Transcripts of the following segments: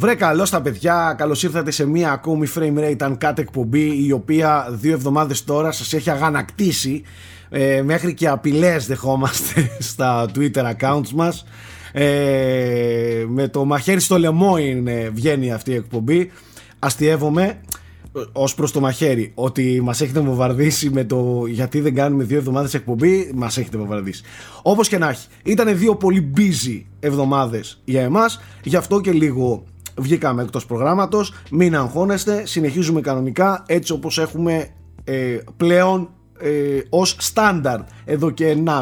Βρε καλώς τα παιδιά, καλώς ήρθατε σε μία ακόμη frame rate uncut εκπομπή η οποία δύο εβδομάδες τώρα σας έχει αγανακτήσει. Ε, μέχρι και απειλές δεχόμαστε στα twitter accounts μας. Ε, με το μαχαίρι στο λαιμό είναι, βγαίνει αυτή η εκπομπή. Αστειεύομαι ως προς το μαχαίρι ότι μας έχετε βομβαρδίσει με το γιατί δεν κάνουμε δύο εβδομάδες εκπομπή, μας έχετε βομβαρδίσει. Όπως και να έχει, ήταν δύο πολύ busy εβδομάδες για εμάς, γι' αυτό και λίγο βγήκαμε εκτός προγράμματος. Μην αγχώνεστε, συνεχίζουμε κανονικά έτσι όπως έχουμε ε, πλέον ε, ως στάνταρ. Εδώ και 1,5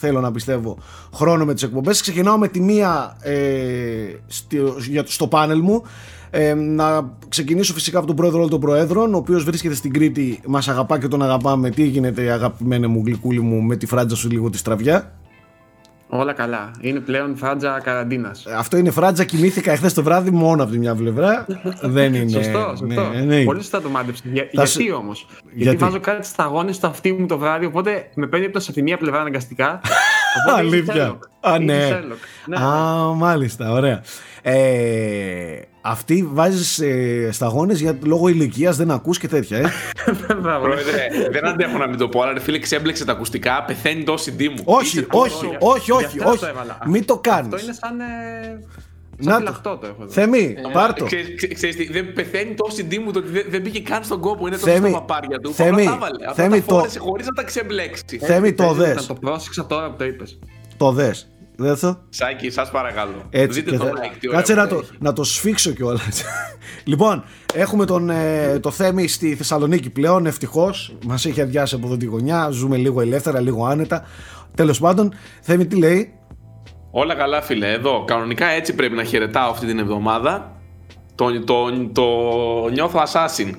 θέλω να πιστεύω χρόνο με τις εκπομπές. Ξεκινάω με τη μία ε, στο, στο πάνελ μου. Ε, να ξεκινήσω φυσικά από τον πρόεδρο όλων των προέδρων, ο οποίος βρίσκεται στην Κρήτη, μας αγαπά και τον αγαπάμε. Τι γίνεται, αγαπημένη μου γλυκούλη μου, με τη φράτζα σου λίγο τη στραβιά. Όλα καλά. Είναι πλέον φράτζα καραντίνας. Αυτό είναι φράτζα. Κοιμήθηκα εχθές το βράδυ μόνο από τη μια πλευρά. Δεν είναι. Σωστό, σωστό. Ναι, ναι. Πολύ σωστά το μάντεψε. Για, γιατί όμως; Γιατί; γιατί; βάζω κάτι σταγόνε στο αυτί μου το βράδυ, οπότε με παίρνει από τη μία πλευρά αναγκαστικά. Αλήθεια. Α, ναι. ναι. Α, μάλιστα, ωραία. Ε, αυτή βάζεις ε, σταγόνες για λόγω ηλικίας δεν ακούς και τέτοια. Ε; Πρόεδρε, δεν αντέχω να μην το πω, αλλά ρε φίλε ξέμπλεξε τα ακουστικά, πεθαίνει το CD μου. Όχι, όχι, όχι, όχι, όχι. Μην το κάνεις. Αυτό είναι σαν. Ε... Σαν να το. το έχω εδώ. Θεμή, ε, πάρ' το. Ξέρεις τι, δεν πεθαίνει το CD μου, το δεν, δεν πήγε καν στον κόπο, είναι το στο μαπάρια του. Θεμή, Θεμή, το... χωρίς να τα ξεμπλέξει. Θεμή, το δες. το πρόσεξα τώρα που το είπες. Το δες. Δεν θα. Σάκη, σας παρακαλώ. Έτσι, Δείτε το θα... like. Κάτσε να το, να το σφίξω κιόλας. λοιπόν, έχουμε τον, ε, το Θέμη στη Θεσσαλονίκη πλέον. Ευτυχώς μας έχει αδειάσει από εδώ τη γωνιά. Ζούμε λίγο ελεύθερα, λίγο άνετα. Τέλος πάντων, Θέμη, τι λέει; Όλα καλά, φίλε. Εδώ, κανονικά έτσι πρέπει να χαιρετάω αυτή την εβδομάδα. Το, το, το, το νιώθω assassin.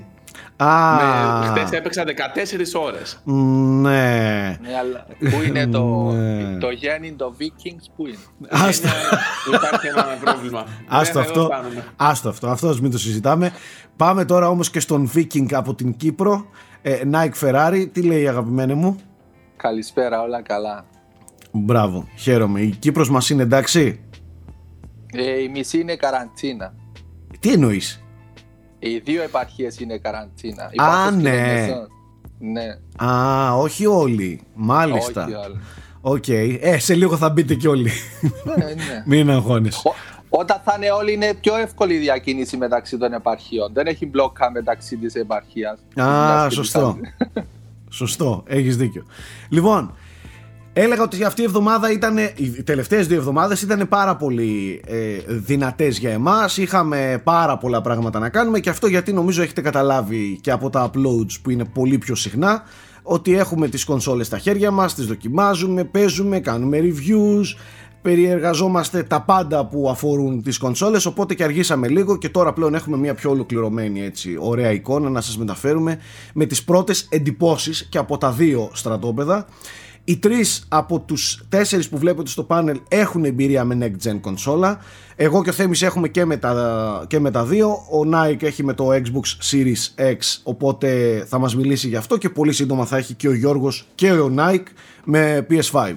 Ah. Ναι, χτες έπαιξα 14 ώρες. Ναι. ναι αλλά πού είναι το, ναι. το γέννη, το Vikings, πού είναι; Άστο. Υπάρχει ένα πρόβλημα. Άστο ναι, αυτό, άστο αυτό, αυτός μην το συζητάμε. Πάμε τώρα όμως και στον Viking από την Κύπρο. Ε, Nike Ferrari, τι λέει αγαπημένη μου; Καλησπέρα, όλα καλά. Μπράβο, χαίρομαι. Η Κύπρος μας είναι εντάξει; Ε, η μισή είναι καραντίνα. Τι εννοείς; Οι δύο επαρχίες είναι καραντίνα. Α, ναι. ναι. Α, όχι όλοι. Μάλιστα. Όχι όλοι. Οκ. Οκέι. Ε, σε λίγο θα μπείτε κι όλοι. Ναι, ναι. Μην αγχώνεσαι. Όταν θα είναι όλοι είναι πιο εύκολη η διακίνηση μεταξύ των επαρχιών. Δεν έχει μπλόκα μεταξύ της επαρχίας. Α, σωστό. σωστό. Έχεις δίκιο. Λοιπόν, Έλεγα ότι αυτή η εβδομάδα ήταν, οι τελευταίες δύο εβδομάδες ήταν πάρα πολύ ε, δυνατές για εμάς. Είχαμε πάρα πολλά πράγματα να κάνουμε και αυτό γιατί νομίζω έχετε καταλάβει και από τα uploads που είναι πολύ πιο συχνά Ότι έχουμε τις κονσόλες στα χέρια μας, τις δοκιμάζουμε, παίζουμε, κάνουμε reviews Περιεργαζόμαστε τα πάντα που αφορούν τις κονσόλες οπότε και αργήσαμε λίγο και τώρα πλέον έχουμε μια πιο ολοκληρωμένη έτσι ωραία εικόνα να σας μεταφέρουμε με τις πρώτες εντυπώσεις και από τα δύο στρατόπεδα οι τρεις από τους τέσσερις που βλέπετε στο πάνελ έχουν εμπειρία με next gen κονσόλα. Εγώ και ο Θέμης έχουμε και με, τα, και με τα δύο. Ο Nike έχει με το Xbox Series X, οπότε θα μας μιλήσει γι' αυτό και πολύ σύντομα θα έχει και ο Γιώργος και ο Nike με PS5.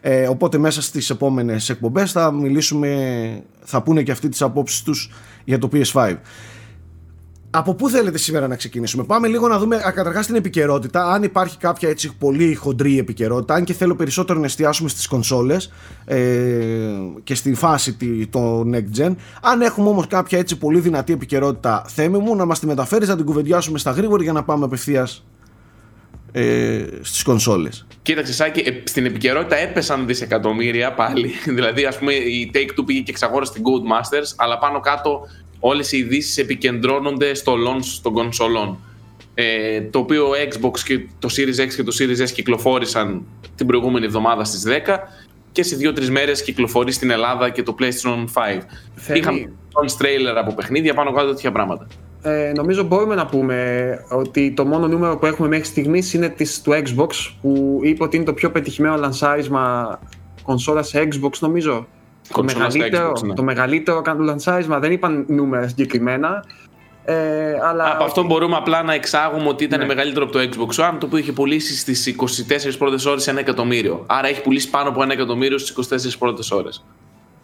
Ε, οπότε μέσα στις επόμενες εκπομπές θα μιλήσουμε, θα πούνε και αυτοί τις απόψεις τους για το PS5. Από πού θέλετε σήμερα να ξεκινήσουμε; Πάμε λίγο να δούμε καταρχάς την επικαιρότητα. Αν υπάρχει κάποια έτσι πολύ χοντρή επικαιρότητα. Αν και θέλω περισσότερο να εστιάσουμε στις κονσόλες ε, και στη φάση το next gen. Αν έχουμε όμως κάποια έτσι πολύ δυνατή επικαιρότητα, θέμη μου, να μας τη μεταφέρεις, να την κουβεντιάσουμε στα γρήγορα για να πάμε απευθείας ε, στις κονσόλες. Κοίταξε Σάκη, ε, στην επικαιρότητα έπεσαν δισεκατομμύρια πάλι. δηλαδή ας πούμε η Take-Two πήγε και εξαγόρασε την Masters, αλλά πάνω κάτω όλες οι ειδήσεις επικεντρώνονται στο launch των κονσολών. Ε, το οποίο Xbox και το Series X και το Series S κυκλοφόρησαν την προηγούμενη εβδομάδα στις 10 και σε δύο-τρεις μέρες κυκλοφορεί στην Ελλάδα και το PlayStation 5. Θέλει... Είχαμε trailer από παιχνίδια πάνω κάτω τέτοια πράγματα. Ε, νομίζω μπορούμε να πούμε ότι το μόνο νούμερο που έχουμε μέχρι στιγμής είναι της, του Xbox που είπε ότι είναι το πιο πετυχημένο λανσάρισμα κονσόλας σε Xbox νομίζω το μεγαλύτερο, Xbox, ναι. το μεγαλύτερο λανσάρισμα δεν είπαν νούμερα συγκεκριμένα. Ε, αλλά... Από αυτό μπορούμε απλά να εξάγουμε ότι ήταν ναι. μεγαλύτερο από το Xbox One, το οποίο είχε πουλήσει στις 24 πρώτες ώρες ένα εκατομμύριο. Άρα έχει πουλήσει πάνω από ένα εκατομμύριο στις 24 πρώτες ώρες.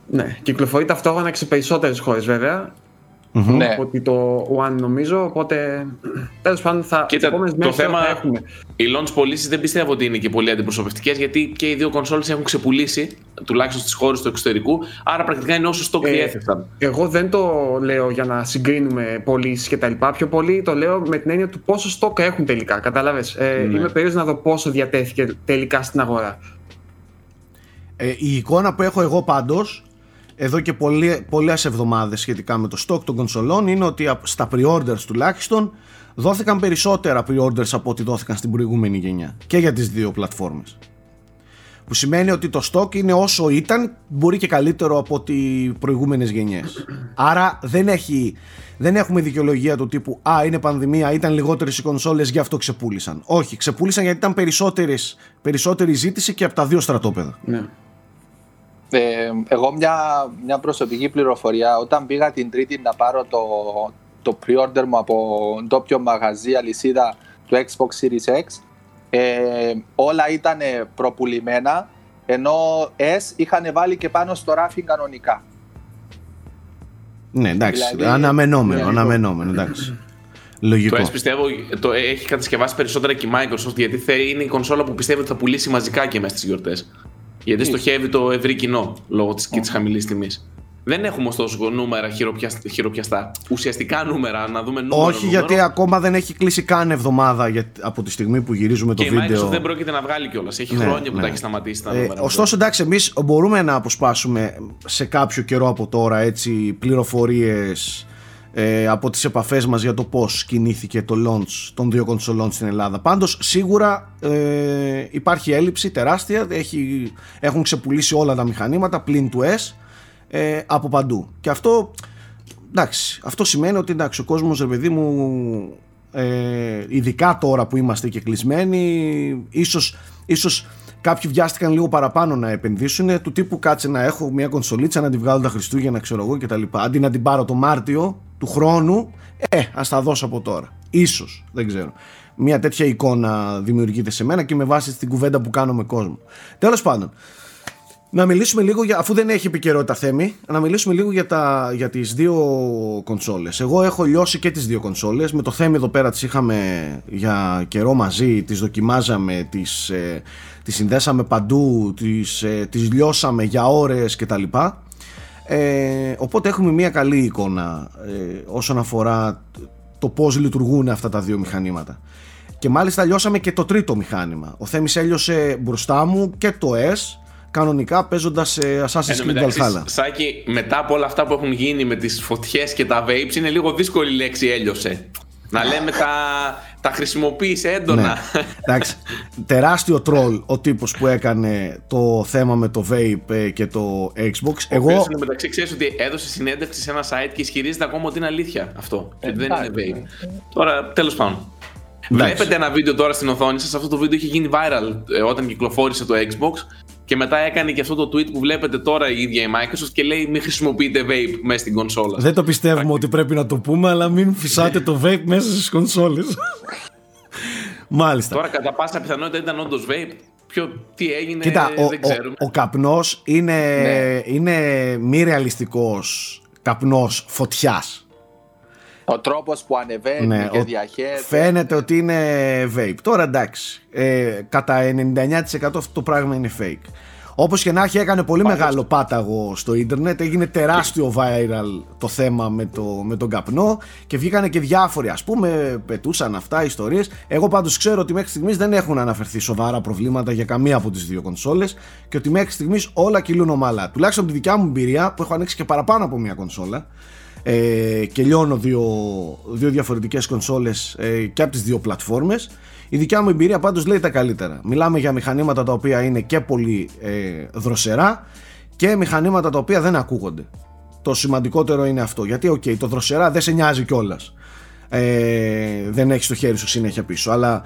Ναι, κυκλοφορεί ταυτόχρονα και σε περισσότερες χώρες βέβαια. Ναι. ότι το One νομίζω. Οπότε τέλος πάντων θα Κοίτα, το θέμα θα έχουμε. Οι launch πωλήσει δεν πιστεύω ότι είναι και πολύ αντιπροσωπευτικές γιατί και οι δύο κονσόλε έχουν ξεπουλήσει τουλάχιστον στις χώρες του εξωτερικού. Άρα πρακτικά είναι όσο στο ε, διέθεσαν. Εγώ δεν το λέω για να συγκρίνουμε πωλήσεις κτλ. Πιο πολύ το λέω με την έννοια του πόσο στόκ έχουν τελικά. Κατάλαβες; Ε, ναι. Είμαι περίεργος να δω πόσο διατέθηκε τελικά στην αγορά. Ε, η εικόνα που έχω εγώ πάντως εδώ και πολλέ, πολλές εβδομάδες σχετικά με το stock των κονσολών είναι ότι στα pre-orders τουλάχιστον δόθηκαν περισσότερα pre-orders από ό,τι δόθηκαν στην προηγούμενη γενιά και για τις δύο πλατφόρμες. Που σημαίνει ότι το stock είναι όσο ήταν μπορεί και καλύτερο από τι προηγούμενες γενιές. Άρα δεν, έχει, δεν έχουμε δικαιολογία του τύπου α είναι πανδημία ήταν λιγότερες οι κονσόλες γι' αυτό ξεπούλησαν όχι ξεπούλησαν γιατί ήταν περισσότερη ζήτηση και από τα δύο στρατόπεδα. Ναι. Ε, εγώ μια, μια προσωπική πληροφορία, όταν πήγα την Τρίτη να πάρω το, το pre-order μου από ντόπιο μαγαζί αλυσίδα του Xbox Series X, ε, όλα ήταν προπουλημένα, ενώ S είχαν βάλει και πάνω στο ράφι κανονικά. Ναι, εντάξει, δηλαδή, αναμενόμενο, ναι, αναμενόμενο, εντάξει. Λογικό. Το S πιστεύω το έχει κατασκευάσει περισσότερα και η Microsoft γιατί είναι η κονσόλα που πιστεύει ότι θα πουλήσει μαζικά και μέσα στις γιορτές. Γιατί στοχεύει το ευρύ κοινό λόγω τη oh. χαμηλής τιμής. Δεν έχουμε ωστόσο νούμερα χειροπιαστά. Ουσιαστικά νούμερα, να δούμε νούμερα. Όχι, γιατί ακόμα δεν έχει κλείσει καν εβδομάδα για, από τη στιγμή που γυρίζουμε το και βίντεο. Και η δεν πρόκειται να βγάλει κιόλας. Έχει ναι, χρόνια που ναι. τα έχει σταματήσει τα ε, νούμερα. ωστόσο, εντάξει, εμείς μπορούμε να αποσπάσουμε σε κάποιο καιρό από τώρα έτσι πληροφορίες ε, από τις επαφές μας για το πώς κινήθηκε το launch των δύο κονσολών στην Ελλάδα. Πάντως σίγουρα ε, υπάρχει έλλειψη τεράστια, έχει, έχουν ξεπουλήσει όλα τα μηχανήματα πλην του S ε, από παντού. Και αυτό, εντάξει, αυτό σημαίνει ότι εντάξει, ο κόσμος ρε παιδί μου ε, ειδικά τώρα που είμαστε και κλεισμένοι ίσως, ίσως Κάποιοι βιάστηκαν λίγο παραπάνω να επενδύσουν του τύπου κάτσε να έχω μια κονσολίτσα να τη βγάλω τα Χριστούγεννα ξέρω εγώ κτλ. Αντί να την πάρω το Μάρτιο του χρόνου, ε, ας τα δώσω από τώρα. Ίσως, δεν ξέρω. Μια τέτοια εικόνα δημιουργείται σε μένα και με βάση στην κουβέντα που κάνω με κόσμο. Τέλος πάντων, να μιλήσουμε λίγο, για, αφού δεν έχει επικαιρότητα θέμη, να μιλήσουμε λίγο για, τα, για τις δύο κονσόλες. Εγώ έχω λιώσει και τις δύο κονσόλες. Με το θέμη εδώ πέρα τις είχαμε για καιρό μαζί, τις δοκιμάζαμε, τις, ε, τις συνδέσαμε παντού, τις, ε, τις λιώσαμε για ώρες κτλ. Ε, οπότε έχουμε μια καλή εικόνα ε, όσον αφορά το πώς λειτουργούν αυτά τα δύο μηχανήματα. Και μάλιστα λιώσαμε και το τρίτο μηχάνημα. Ο Θέμης έλειωσε μπροστά μου και το S κανονικά παίζοντας σε Assassin's Creed Valhalla. Σάκη, μετά από όλα αυτά που έχουν γίνει με τις φωτιές και τα vapes, είναι λίγο δύσκολη η λέξη έλειωσε. Να λέμε τα, τα χρησιμοποίησε έντονα. Ναι. Εντάξει, τεράστιο τρόλ ο τύπος που έκανε το θέμα με το vape ε, και το Xbox. Ο Εγώ... Οποίος, μεταξύ ξέρεις ότι έδωσε συνέντευξη σε ένα site και ισχυρίζεται ακόμα ότι είναι αλήθεια αυτό. Ε, δεν είναι vape. Τώρα, τέλος πάντων. Βλέπετε ένα βίντεο τώρα στην οθόνη σας, αυτό το βίντεο είχε γίνει viral ε, όταν κυκλοφόρησε το Xbox και μετά έκανε και αυτό το tweet που βλέπετε τώρα η ίδια η Microsoft και λέει μην χρησιμοποιείτε vape μέσα στην κονσόλα. Δεν το πιστεύουμε ότι πρέπει να το πούμε, αλλά μην φυσάτε το vape μέσα στις κονσόλες. Μάλιστα. Τώρα κατά πάσα πιθανότητα ήταν όντως vape. Ποιο, τι έγινε Κοίτα, δεν ο, ξέρουμε. Ο, ο καπνός είναι, ναι. είναι μη ρεαλιστικός καπνός φωτιάς. Ο τρόπος που ανεβαίνει ναι, και διαχέεται. Φαίνεται ότι είναι vape. Τώρα εντάξει, ε, κατά 99% αυτό το πράγμα είναι fake. Όπως και να έχει έκανε πολύ μεγάλο πάταγο στο ίντερνετ, έγινε τεράστιο viral το θέμα με, το, με τον καπνό και βγήκανε και διάφοροι ας πούμε, πετούσαν αυτά ιστορίες. Εγώ πάντως ξέρω ότι μέχρι στιγμής δεν έχουν αναφερθεί σοβαρά προβλήματα για καμία από τις δύο κονσόλες και ότι μέχρι στιγμής όλα κυλούν ομαλά. Τουλάχιστον από τη δικιά μου εμπειρία που έχω ανοίξει και παραπάνω από μια κονσόλα ε, και λιώνω δύο, δύο διαφορετικές κονσόλες ε, και από τις δύο πλατφόρμες. Η δικιά μου εμπειρία πάντως λέει τα καλύτερα. Μιλάμε για μηχανήματα τα οποία είναι και πολύ ε, δροσερά και μηχανήματα τα οποία δεν ακούγονται. Το σημαντικότερο είναι αυτό γιατί okay, το δροσερά δεν σε νοιάζει κιόλας. Ε, δεν έχεις το χέρι σου συνέχεια πίσω αλλά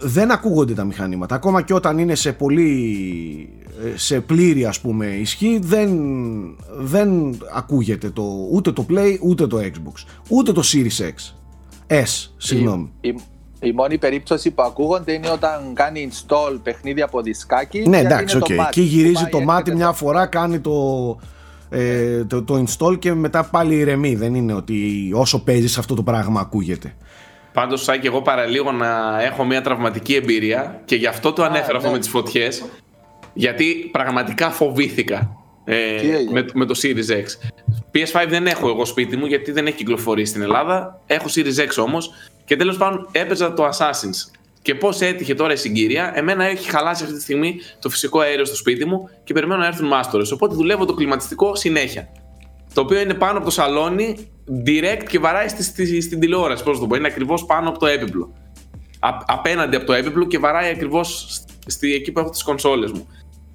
δεν ακούγονται τα μηχανήματα ακόμα και όταν είναι σε πολύ σε πλήρη ας πούμε ισχύ δεν, δεν ακούγεται το, ούτε το Play ούτε το Xbox ούτε το Series X S συγγνώμη η, η, μόνη περίπτωση που ακούγονται είναι όταν κάνει install παιχνίδι από δισκάκι ναι εντάξει okay. εκεί γυρίζει το μάτι μια φορά κάνει το ε, το, το install και μετά πάλι ηρεμεί. Δεν είναι ότι όσο παίζεις αυτό το πράγμα ακούγεται. Πάντως, Σάκη, εγώ παραλίγο να έχω μια τραυματική εμπειρία και γι' αυτό το ανέφερα αυτό ναι. με τις φωτιές. Γιατί πραγματικά φοβήθηκα ε, με, με το Series X. PS5 δεν έχω εγώ σπίτι μου γιατί δεν έχει κυκλοφορήσει στην Ελλάδα. Έχω Series X όμως και τέλος πάντων έπαιζα το Assassin's. Και πώς έτυχε τώρα η συγκυρία, εμένα έχει χαλάσει αυτή τη στιγμή το φυσικό αέριο στο σπίτι μου και περιμένω να έρθουν μάστορες. Οπότε δουλεύω το κλιματιστικό συνέχεια. Το οποίο είναι πάνω από το σαλόνι, direct και βαράει στη, στη, στην τηλεόραση. Πώς το πω, είναι ακριβώς πάνω από το έπιπλο. Α, απέναντι από το έπιπλο και βαράει ακριβώς εκεί που έχω τις κονσόλες μου.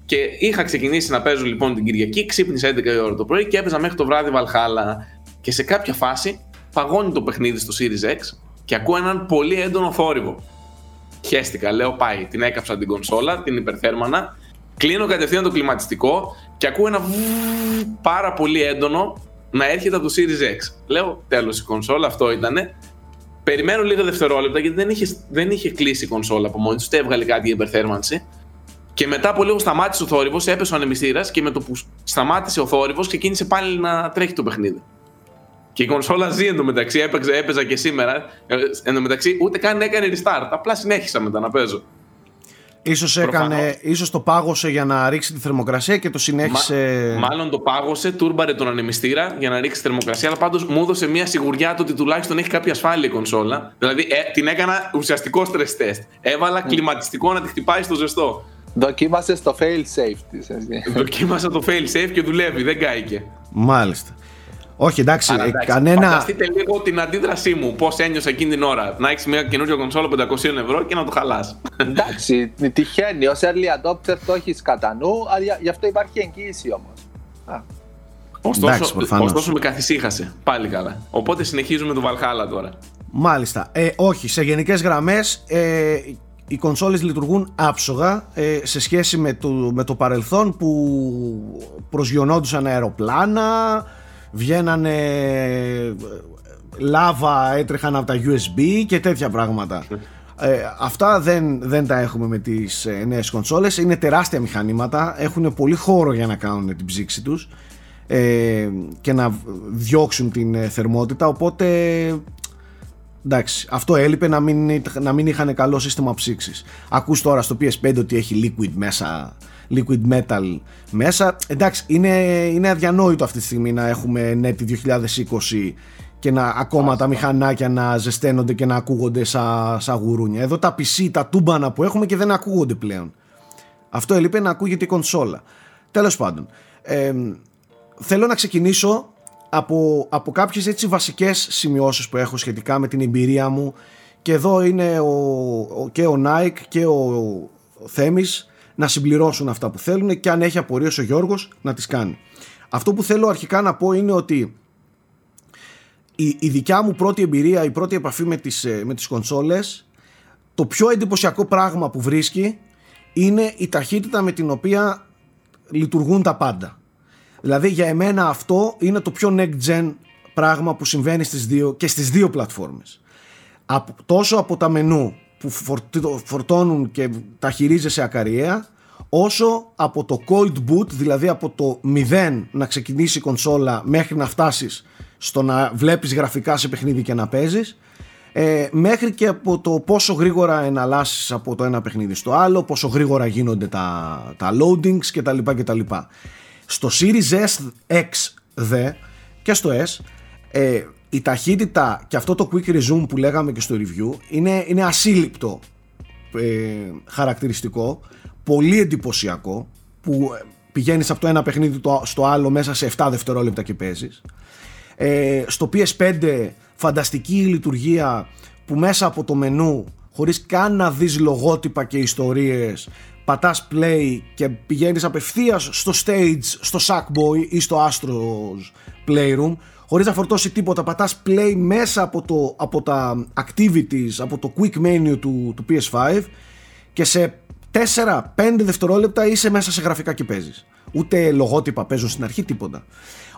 Και είχα ξεκινήσει να παίζω λοιπόν την Κυριακή, ξύπνησα 11 η ώρα το πρωί και έπαιζα μέχρι το βράδυ Βαλχάλα. Και σε κάποια φάση παγώνει το παιχνίδι στο Series X και ακούω έναν πολύ έντονο θόρυβο. Χαίστηκα, λέω πάει. Την έκαψα την κονσόλα, την υπερθέρμανα. Κλείνω κατευθείαν το κλιματιστικό και ακούω ένα πάρα πολύ έντονο να έρχεται από το Series X. Λέω τέλος η κονσόλα, αυτό ήτανε. Περιμένω λίγα δευτερόλεπτα γιατί δεν είχε, δεν είχε κλείσει η κονσόλα από μόνη της, έβγαλε κάτι η υπερθέρμανση. Και μετά από λίγο σταμάτησε ο θόρυβος, έπεσε ο ανεμιστήρας και με το που σταμάτησε ο θόρυβος ξεκίνησε πάλι να τρέχει το παιχνίδι. Και η κονσόλα ζει εντωμεταξύ, έπαιζα, έπαιζα και σήμερα. Ε, εντωμεταξύ ούτε καν έκανε restart. Απλά συνέχισα μετά να παίζω. Ίσως, έκανε, ίσως το πάγωσε για να ρίξει τη θερμοκρασία και το συνέχισε. Μα, μάλλον το πάγωσε, τούρμπαρε τον ανεμιστήρα για να ρίξει τη θερμοκρασία. Αλλά πάντως μου έδωσε μια σιγουριά το ότι τουλάχιστον έχει κάποια ασφάλεια η κονσόλα. Δηλαδή ε, την έκανα ουσιαστικό stress test. Έβαλα mm. κλιματιστικό να τη χτυπάει στο ζεστό. Δοκίμασε το fail safe τη. Δοκίμασα το fail safe και δουλεύει, δεν κάηκε. Μάλιστα. Όχι, εντάξει, Αλλά, εντάξει κανένα. Φανταστείτε λίγο την αντίδρασή μου, πώς ένιωσα εκείνη την ώρα. Να έχεις μια καινούργια κονσόλα 500 ευρώ και να το χαλάς. Εντάξει, τυχαίνει. Ω early adopter το έχεις κατά νου, αλλά γι' αυτό υπάρχει εγγύηση όμως. Ωστόσο, ωστόσο με καθησύχασε. Πάλι καλά. Οπότε συνεχίζουμε το Valhalla τώρα. Μάλιστα. Ε, όχι, σε γενικές γραμμές ε, οι κονσόλες λειτουργούν άψογα ε, σε σχέση με το, με το παρελθόν που προσγειωνόντουσαν αεροπλάνα, βγαίνανε λάβα έτρεχαν από τα USB και τέτοια πράγματα. Ε, αυτά δεν, δεν τα έχουμε με τις ε, νέες κονσόλες. Είναι τεράστια μηχανήματα. Έχουν πολύ χώρο για να κάνουν την ψήξη τους ε, και να διώξουν την ε, θερμότητα. Οπότε εντάξει αυτό έλειπε να μην, να μην είχαν καλό σύστημα ψήξης. Ακούς τώρα στο PS5 ότι έχει liquid μέσα liquid metal μέσα. Εντάξει, είναι, είναι αδιανόητο αυτή τη στιγμή να έχουμε νέτη 2020 και να ακόμα τα μηχανάκια να ζεσταίνονται και να ακούγονται σαν σα γουρούνια. Εδώ τα PC, τα τούμπανα που έχουμε και δεν ακούγονται πλέον. Αυτό έλειπε να ακούγεται η κονσόλα. Τέλος πάντων, ε, θέλω να ξεκινήσω από, από κάποιες έτσι βασικές σημειώσεις που έχω σχετικά με την εμπειρία μου και εδώ είναι ο, ο, και ο Nike και ο, ο Θέμης να συμπληρώσουν αυτά που θέλουν και αν έχει απορίες ο Γιώργος να τις κάνει. Αυτό που θέλω αρχικά να πω είναι ότι η, η δικιά μου πρώτη εμπειρία, η πρώτη επαφή με τις, ε, με τις κονσόλες το πιο εντυπωσιακό πράγμα που βρίσκει είναι η ταχύτητα με την οποία λειτουργούν τα πάντα. Δηλαδή για εμένα αυτό είναι το πιο next gen πράγμα που συμβαίνει στις δύο, και στις δύο πλατφόρμες. τόσο από τα μενού που φορτώνουν και τα χειρίζεσαι ακαριέα όσο από το cold boot δηλαδή από το 0 να ξεκινήσει η κονσόλα μέχρι να φτάσεις στο να βλέπεις γραφικά σε παιχνίδι και να παίζεις ε, μέχρι και από το πόσο γρήγορα εναλλάσσεις από το ένα παιχνίδι στο άλλο πόσο γρήγορα γίνονται τα, τα loadings κτλ. κτλ. Στο Series S X δε και στο S ε, η ταχύτητα και αυτό το quick resume που λέγαμε και στο review είναι, είναι ασύλληπτο ε, χαρακτηριστικό, πολύ εντυπωσιακό που πηγαίνεις από το ένα παιχνίδι στο άλλο μέσα σε 7 δευτερόλεπτα και παίζεις. Ε, στο PS5 φανταστική λειτουργία που μέσα από το μενού χωρίς καν να δεις λογότυπα και ιστορίες πατάς play και πηγαίνεις απευθείας στο stage, στο Sackboy ή στο Astro's Playroom χωρίς να φορτώσει τίποτα, πατάς play μέσα από, το, από τα activities, από το quick menu του, του PS5 και σε 4-5 δευτερόλεπτα είσαι μέσα σε γραφικά και παίζεις. Ούτε λογότυπα παίζουν στην αρχή, τίποτα.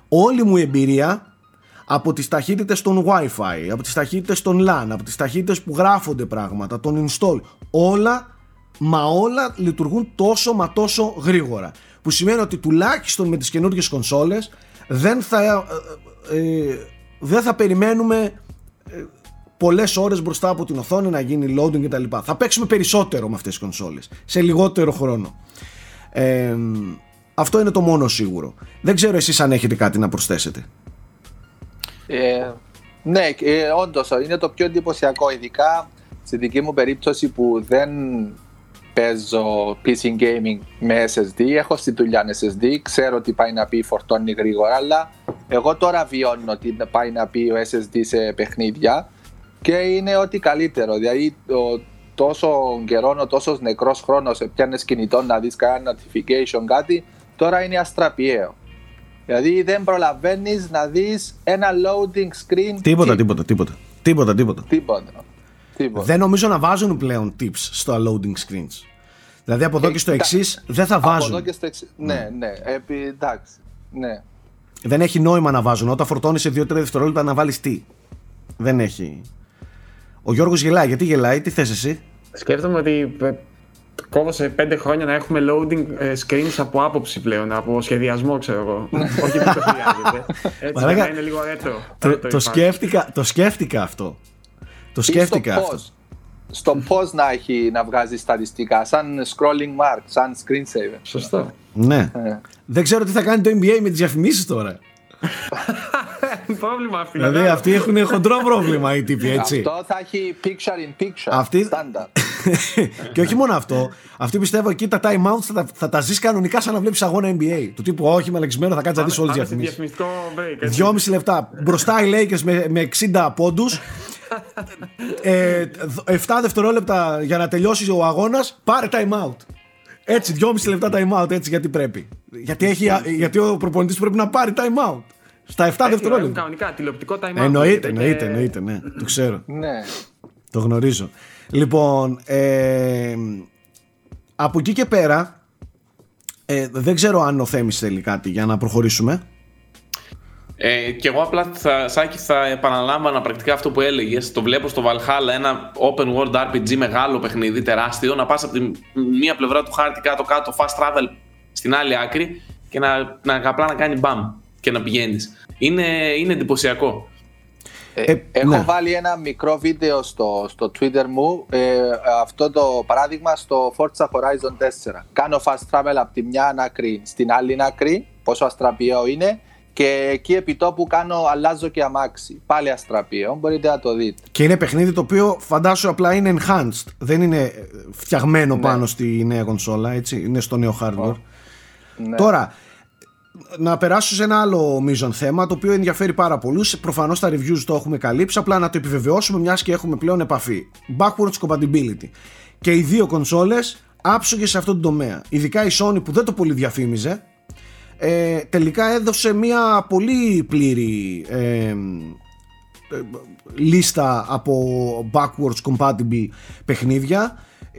Όλη μου η εμπειρία από τις ταχύτητες των Wi-Fi, από τις ταχύτητες των LAN, από τις ταχύτητες που γράφονται πράγματα, των install, όλα, μα όλα λειτουργούν τόσο μα τόσο γρήγορα που σημαίνει ότι τουλάχιστον με τις καινούργιες κονσόλες δεν θα, ε, ε, δεν θα περιμένουμε ε, πολλές ώρες μπροστά από την οθόνη να γίνει loading κτλ. Θα παίξουμε περισσότερο με αυτές τις κονσόλες, σε λιγότερο χρόνο. Ε, αυτό είναι το μόνο σίγουρο. Δεν ξέρω εσείς αν έχετε κάτι να προσθέσετε. Ε, ναι, ε, όντως είναι το πιο εντυπωσιακό, ειδικά στη δική μου περίπτωση που δεν παίζω PC gaming με SSD, έχω στη δουλειά SSD, ξέρω ότι πάει να πει φορτώνει γρήγορα, αλλά εγώ τώρα βιώνω ότι πάει να πει ο SSD σε παιχνίδια και είναι ό,τι καλύτερο. Δηλαδή, το, τόσο καιρό, ο τόσος νεκρός χρόνος, πιάνες κινητό να δεις κανένα notification, κάτι, τώρα είναι αστραπιαίο. Δηλαδή δεν προλαβαίνεις να δεις ένα loading screen. Τίποτα, τίποτα, τίποτα. Τίποτα, τίποτα. Τίποτα. Τίποτα. Δεν νομίζω να βάζουν πλέον tips στο loading screens. Δηλαδή από εδώ και στο ε, εξής δεν θα βάζουν. Από εδώ και στο εξής. Ναι, ναι. ναι. Επί, εντάξει. Ναι. Δεν έχει νόημα να βάζουν. Όταν φορτώνει σε 2-3 δευτερόλεπτα να βάλεις τι. Δεν έχει. Ο Γιώργος γελάει. Γιατί γελάει, τι θες εσύ; Σκέφτομαι ότι κόβω σε πέντε χρόνια να έχουμε loading ε, screens από άποψη πλέον, από σχεδιασμό, ξέρω εγώ. Όχι που το χρειάζεται. Έτσι να είναι λίγο retro. Το, το, σκέφτηκα, το σκέφτηκα αυτό. Το σκέφτηκα αυτό. Στο πώ να, έχει, να βγάζει στατιστικά, σαν scrolling mark, σαν screensaver. Σωστό. Ναι. Ε. Δεν ξέρω τι θα κάνει το NBA με τις διαφημίσεις τώρα. πρόβλημα αυτή. Δηλαδή αυτοί έχουν χοντρό πρόβλημα οι τύποι, έτσι. Αυτό θα έχει picture in picture. Αυτή... και όχι μόνο αυτό. Αυτοί πιστεύω εκεί τα time outs θα, τα, θα τα ζεις κανονικά σαν να βλέπεις αγώνα NBA. Του τύπου όχι με λεξιμένο θα κάτσει να δεις όλες τις διαφημίσεις. Δυόμιση λεπτά. Μπροστά οι Lakers με, με 60 πόντους. Ε, 7 δευτερόλεπτα για να τελειώσει ο αγώνας. Πάρε time out. Έτσι, δυόμιση λεπτά time out, έτσι γιατί πρέπει. Γιατί, έχει, γιατί ο προπονητής πρέπει να πάρει time out. Στα 7 δευτερόλεπτα. Κανονικά, τηλεοπτικό time out. Εννοείται, εννοείται, εννοείται, ναι. Το ξέρω. ναι. Το γνωρίζω. Λοιπόν, ε, από εκεί και πέρα, ε, δεν ξέρω αν ο Θέμης θέλει κάτι για να προχωρήσουμε. Ε, και εγώ απλά θα, Σάκη, θα επαναλάμβανα πρακτικά αυτό που έλεγες. Το βλέπω στο Valhalla ένα open world RPG μεγάλο παιχνίδι, τεράστιο. Να πας από τη μία πλευρά του χάρτη κάτω-κάτω, fast travel στην άλλη άκρη και να, να απλά να κάνει μπαμ και να πηγαίνεις. Είναι, είναι εντυπωσιακό. Ε, ε, έχω ναι. βάλει ένα μικρό βίντεο στο, στο Twitter μου ε, αυτό το παράδειγμα στο Forza Horizon 4. Κάνω fast travel από τη μια άκρη στην άλλη άκρη, πόσο αστραπιαίο είναι και εκεί επί τόπου κάνω αλλάζω και αμάξι. Πάλι αστραπιαίο, μπορείτε να το δείτε. Και είναι παιχνίδι το οποίο φαντάσου απλά είναι enhanced. Δεν είναι φτιαγμένο ναι. πάνω στη νέα κονσόλα, έτσι. Είναι στο νέο hardware. Ναι. Τώρα, να περάσω σε ένα άλλο μείζον θέμα το οποίο ενδιαφέρει πάρα πολλούς προφανώς τα reviews το έχουμε καλύψει απλά να το επιβεβαιώσουμε μιας και έχουμε πλέον επαφή backwards compatibility και οι δύο κονσόλες άψογες σε αυτό το τομέα ειδικά η Sony που δεν το πολύ διαφήμιζε ε, τελικά έδωσε μια πολύ πλήρη ε, λίστα από backwards compatible παιχνίδια.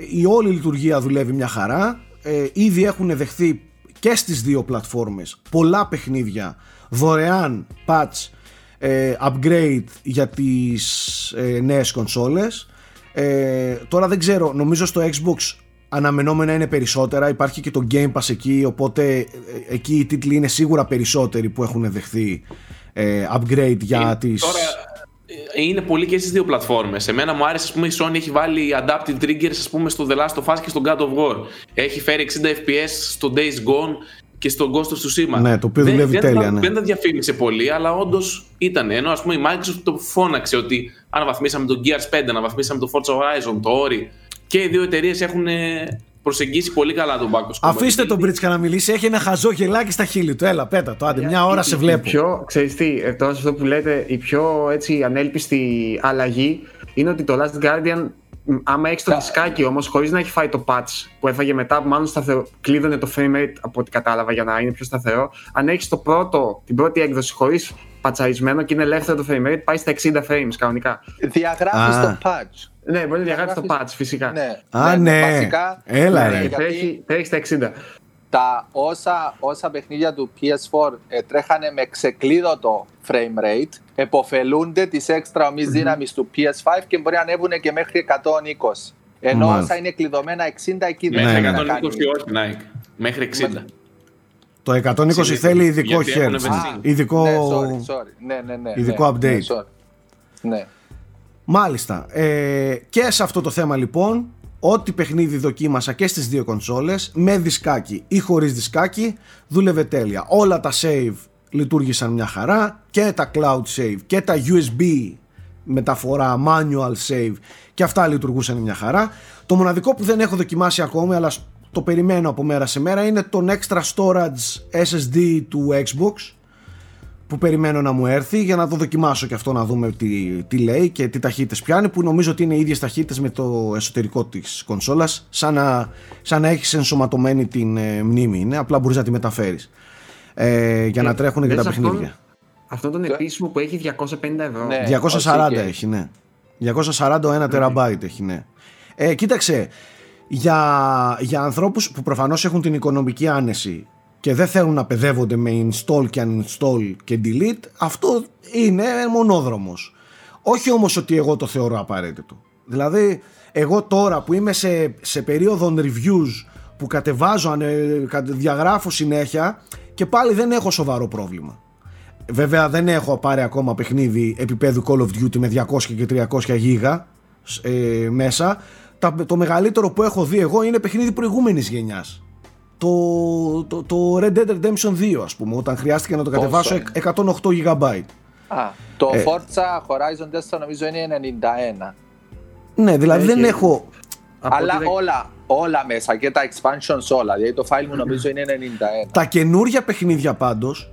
Η όλη λειτουργία δουλεύει μια χαρά. Ε, ήδη έχουν δεχθεί και στις δύο πλατφόρμες πολλά παιχνίδια δωρεάν patch ε, upgrade για τις ε, νέες κονσόλες. Ε, τώρα δεν ξέρω νομίζω στο Xbox αναμενόμενα είναι περισσότερα υπάρχει και το Game Pass εκεί οπότε ε, εκεί οι τίτλοι είναι σίγουρα περισσότεροι που έχουν δεχθεί ε, upgrade για τις είναι πολύ και στις δύο πλατφόρμες. Εμένα μου άρεσε, ας πούμε, η Sony έχει βάλει adaptive triggers ας πούμε, στο The Last of Us και στο God of War. Έχει φέρει 60 FPS στο Days Gone και στο Ghost of Tsushima. Ναι, το οποίο δουλεύει τέλεια. Ναι. Δεν τα διαφήμισε πολύ, αλλά όντως ήταν. Ενώ ας πούμε η Microsoft το φώναξε ότι αναβαθμίσαμε το Gears 5, αναβαθμίσαμε το Forza Horizon, το Ori. Και οι δύο εταιρείες έχουν προσεγγίσει πολύ καλά τον Μπάκο. Αφήστε τον Μπρίτσκα να μιλήσει. Έχει ένα χαζό γελάκι στα χείλη του. Έλα, πέτα το. Άντε, μια ώρα σε βλέπω. Πιο, ξέρεις τι, ε, τώρα αυτό που λέτε, η πιο έτσι, ανέλπιστη αλλαγή είναι ότι το Last Guardian άμα έχεις το δισκάκι όμως, χωρίς να έχει φάει το patch που έφαγε μετά, που μάλλον σταθερο... κλείδωνε το frame rate από ό,τι κατάλαβα για να είναι πιο σταθερό. Αν έχεις το πρώτο, την πρώτη έκδοση χωρίς πατσαρισμένο και είναι ελεύθερο το frame rate, πάει στα 60 frames κανονικά. Διαγράφεις το patch. Ναι, μπορεί να διαγράψει το patch φυσικά. Ναι, Α, ναι. ναι. Βασικά, Έλα, ναι, ρε. Τρέχει στα 60. Τα όσα, όσα παιχνίδια του PS4 ε, τρέχανε με ξεκλείδωτο frame rate, εποφελούνται της έξτρα ομής δύναμης του PS5 και μπορεί να ανέβουν και μέχρι 120. Ενώ όσα είναι κλειδωμένα 60 εκεί δεν Μέχρι 120 όχι, Nike. Μέχρι 60. Το 120 θέλει ειδικό Γιατί έχουν hertz. sync. Ειδικό, Ναι, sorry, sorry. Ναι, ναι, ναι. ειδικό ναι, update. Ναι, sorry. ναι. Μάλιστα. Ε, και σε αυτό το θέμα λοιπόν, ό,τι παιχνίδι δοκίμασα και στις δύο κονσόλες, με δισκάκι ή χωρίς δισκάκι, δούλευε τέλεια. Όλα τα save λειτουργήσαν μια χαρά και τα cloud save και τα USB μεταφορά manual save και αυτά λειτουργούσαν μια χαρά. Το μοναδικό που δεν έχω δοκιμάσει ακόμη αλλά το περιμένω από μέρα σε μέρα είναι τον extra storage SSD του Xbox που περιμένω να μου έρθει για να το δοκιμάσω και αυτό να δούμε τι, τι λέει και τι ταχύτητες πιάνει που νομίζω ότι είναι οι ίδιες ταχύτητες με το εσωτερικό της κονσόλας σαν να, σαν να έχεις ενσωματωμένη την ε, μνήμη. Είναι απλά μπορείς να τη μεταφέρεις ε, για να τρέχουν και λες τα αυτόν- παιχνίδια. Αυτό τον επίσημο που έχει 250 ευρώ. Ναι. 240 όχι και- έχει ναι. 241 τεραμπάιτ έχει ναι. Ε, κοίταξε για, για ανθρώπους που προφανώς έχουν την οικονομική άνεση και δεν θέλουν να παιδεύονται με install και uninstall και delete αυτό είναι μονόδρομος όχι όμως ότι εγώ το θεωρώ απαραίτητο δηλαδή εγώ τώρα που είμαι σε, σε περίοδο reviews που κατεβάζω, ανε- κα- διαγράφω συνέχεια και πάλι δεν έχω σοβαρό πρόβλημα Βέβαια δεν έχω πάρει ακόμα παιχνίδι επίπεδου Call of Duty με 200 και 300 γίγα ε, μέσα. Τα, το μεγαλύτερο που έχω δει εγώ είναι παιχνίδι προηγούμενης γενιάς. Το, το, το Red Dead Redemption 2 ας πούμε όταν χρειάστηκε να το Πόσο κατεβάσω είναι; 108 GB. Α, το Ε. Forza Horizon 4 νομίζω είναι 91. Ναι δηλαδή Έχει. δεν έχω Από Αλλά ό,τι δεν- όλα, όλα μέσα και τα expansions όλα. Δηλαδή το file μου νομίζω είναι 91. τα καινούργια παιχνίδια πάντως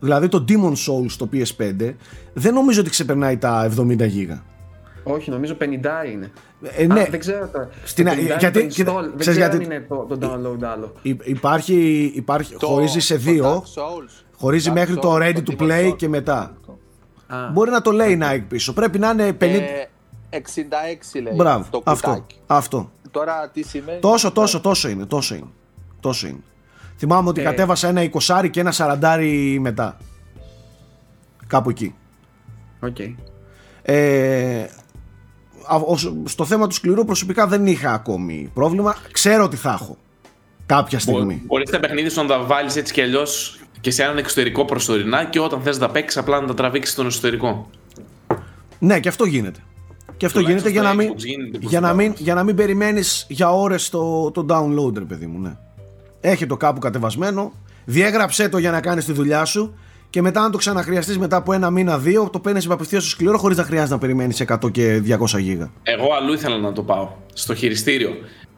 δηλαδή το Demon Souls στο PS5 δεν νομίζω ότι ξεπερνάει τα 70 γίγα. Όχι, νομίζω 50 είναι. Ε, ναι, Α, δεν ξέρω τώρα. Στην- Το 50 γιατί- είναι το κοίτα, install, δεν ξέρεις ξέρω γιατί- αν είναι το, το download άλλο. υ- υπάρχει, υπάρχει χωρίζει σε το δύο, Dark Souls. χωρίζει Dark μέχρι το Souls, ready το to Demon's play Souls. και μετά. Α, Μπορεί να το λέει Nike πίσω. Πρέπει να είναι 50. Ε, 66 λέει Μπράβο. το Αυτό. κουτάκι. αυτό. Τώρα τι σημαίνει; Τόσο, τόσο, τόσο είναι. Τόσο είναι. Τόσο είναι. Θυμάμαι ότι Ε. κατέβασα ένα 20 και ένα 40 μετά. Κάπου εκεί. οκ. Ε, α- ως- στο θέμα του σκληρού προσωπικά δεν είχα ακόμη πρόβλημα. Ξέρω ότι θα έχω. Κάποια στιγμή. Μπορείς τα παιχνίδια σου να τα βάλεις έτσι κι αλλιώς και σε έναν εξωτερικό προσωρινά και όταν θες να τα παίξεις απλά να τα τραβήξεις στον εσωτερικό. Ναι, και αυτό γίνεται. Και αυτό γίνεται Τουλάχιστον για να στο μην, Xbox γίνεται προς για το να μην, παρόν. για να μην περιμένεις για ώρες το, το download ρε παιδί μου, ναι. Έχει το κάπου κατεβασμένο, διέγραψέ το για να κάνεις τη δουλειά σου και μετά αν το ξαναχρειαστείς μετά από ένα μήνα δύο το παίρνεις απευθείας στο σκληρό χωρίς να χρειάζεται να περιμένεις 100 και 200 γίγα. Εγώ αλλού ήθελα να το πάω. Στο χειριστήριο.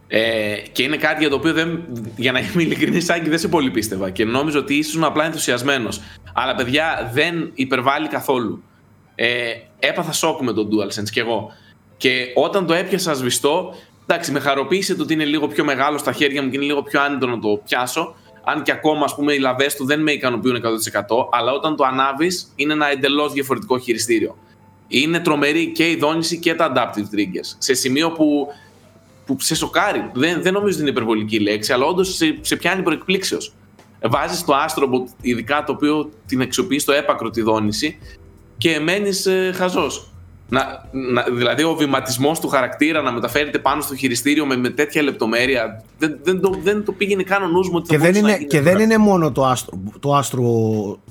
Ε, και είναι κάτι για το οποίο δεν, για να είμαι ειλικρινής, Σάκη, δεν σε πολύ πίστευα. Και νόμιζα ότι ήσουν απλά ενθουσιασμένος. Αλλά παιδιά δεν υπερβάλλει καθόλου. Ε, έπαθα σοκ με τον DualSense κι εγώ. Και όταν το έπιασα σβηστό, εντάξει, με χαροποίησε το ότι είναι λίγο πιο μεγάλο στα χέρια μου και είναι λίγο πιο άνετο να το πιάσω. Αν και ακόμα ας πούμε, οι λαβές του δεν με ικανοποιούν 100%, αλλά όταν το ανάβεις είναι ένα εντελώς διαφορετικό χειριστήριο. Είναι τρομερή και η δόνηση και τα adaptive triggers. Σε σημείο που, που σε σοκάρει. Δεν, δεν νομίζω ότι είναι υπερβολική λέξη, αλλά όντως σε, σε πιάνει προεκπλήξεως. Βάζεις το Astrobot, ειδικά το οποίο την αξιοποιείς στο έπακρο τη δόνηση και μένεις ε, χαζός. Να, να, δηλαδή ο βηματισμός του χαρακτήρα να μεταφέρεται πάνω στο χειριστήριο με, με τέτοια λεπτομέρεια δεν, δεν, το, δεν το πήγαινε καν ο νους μου ότι θα Και δεν, μπορούσε να είναι, γίνει και αυτό. δεν είναι μόνο το Astro, το Astro,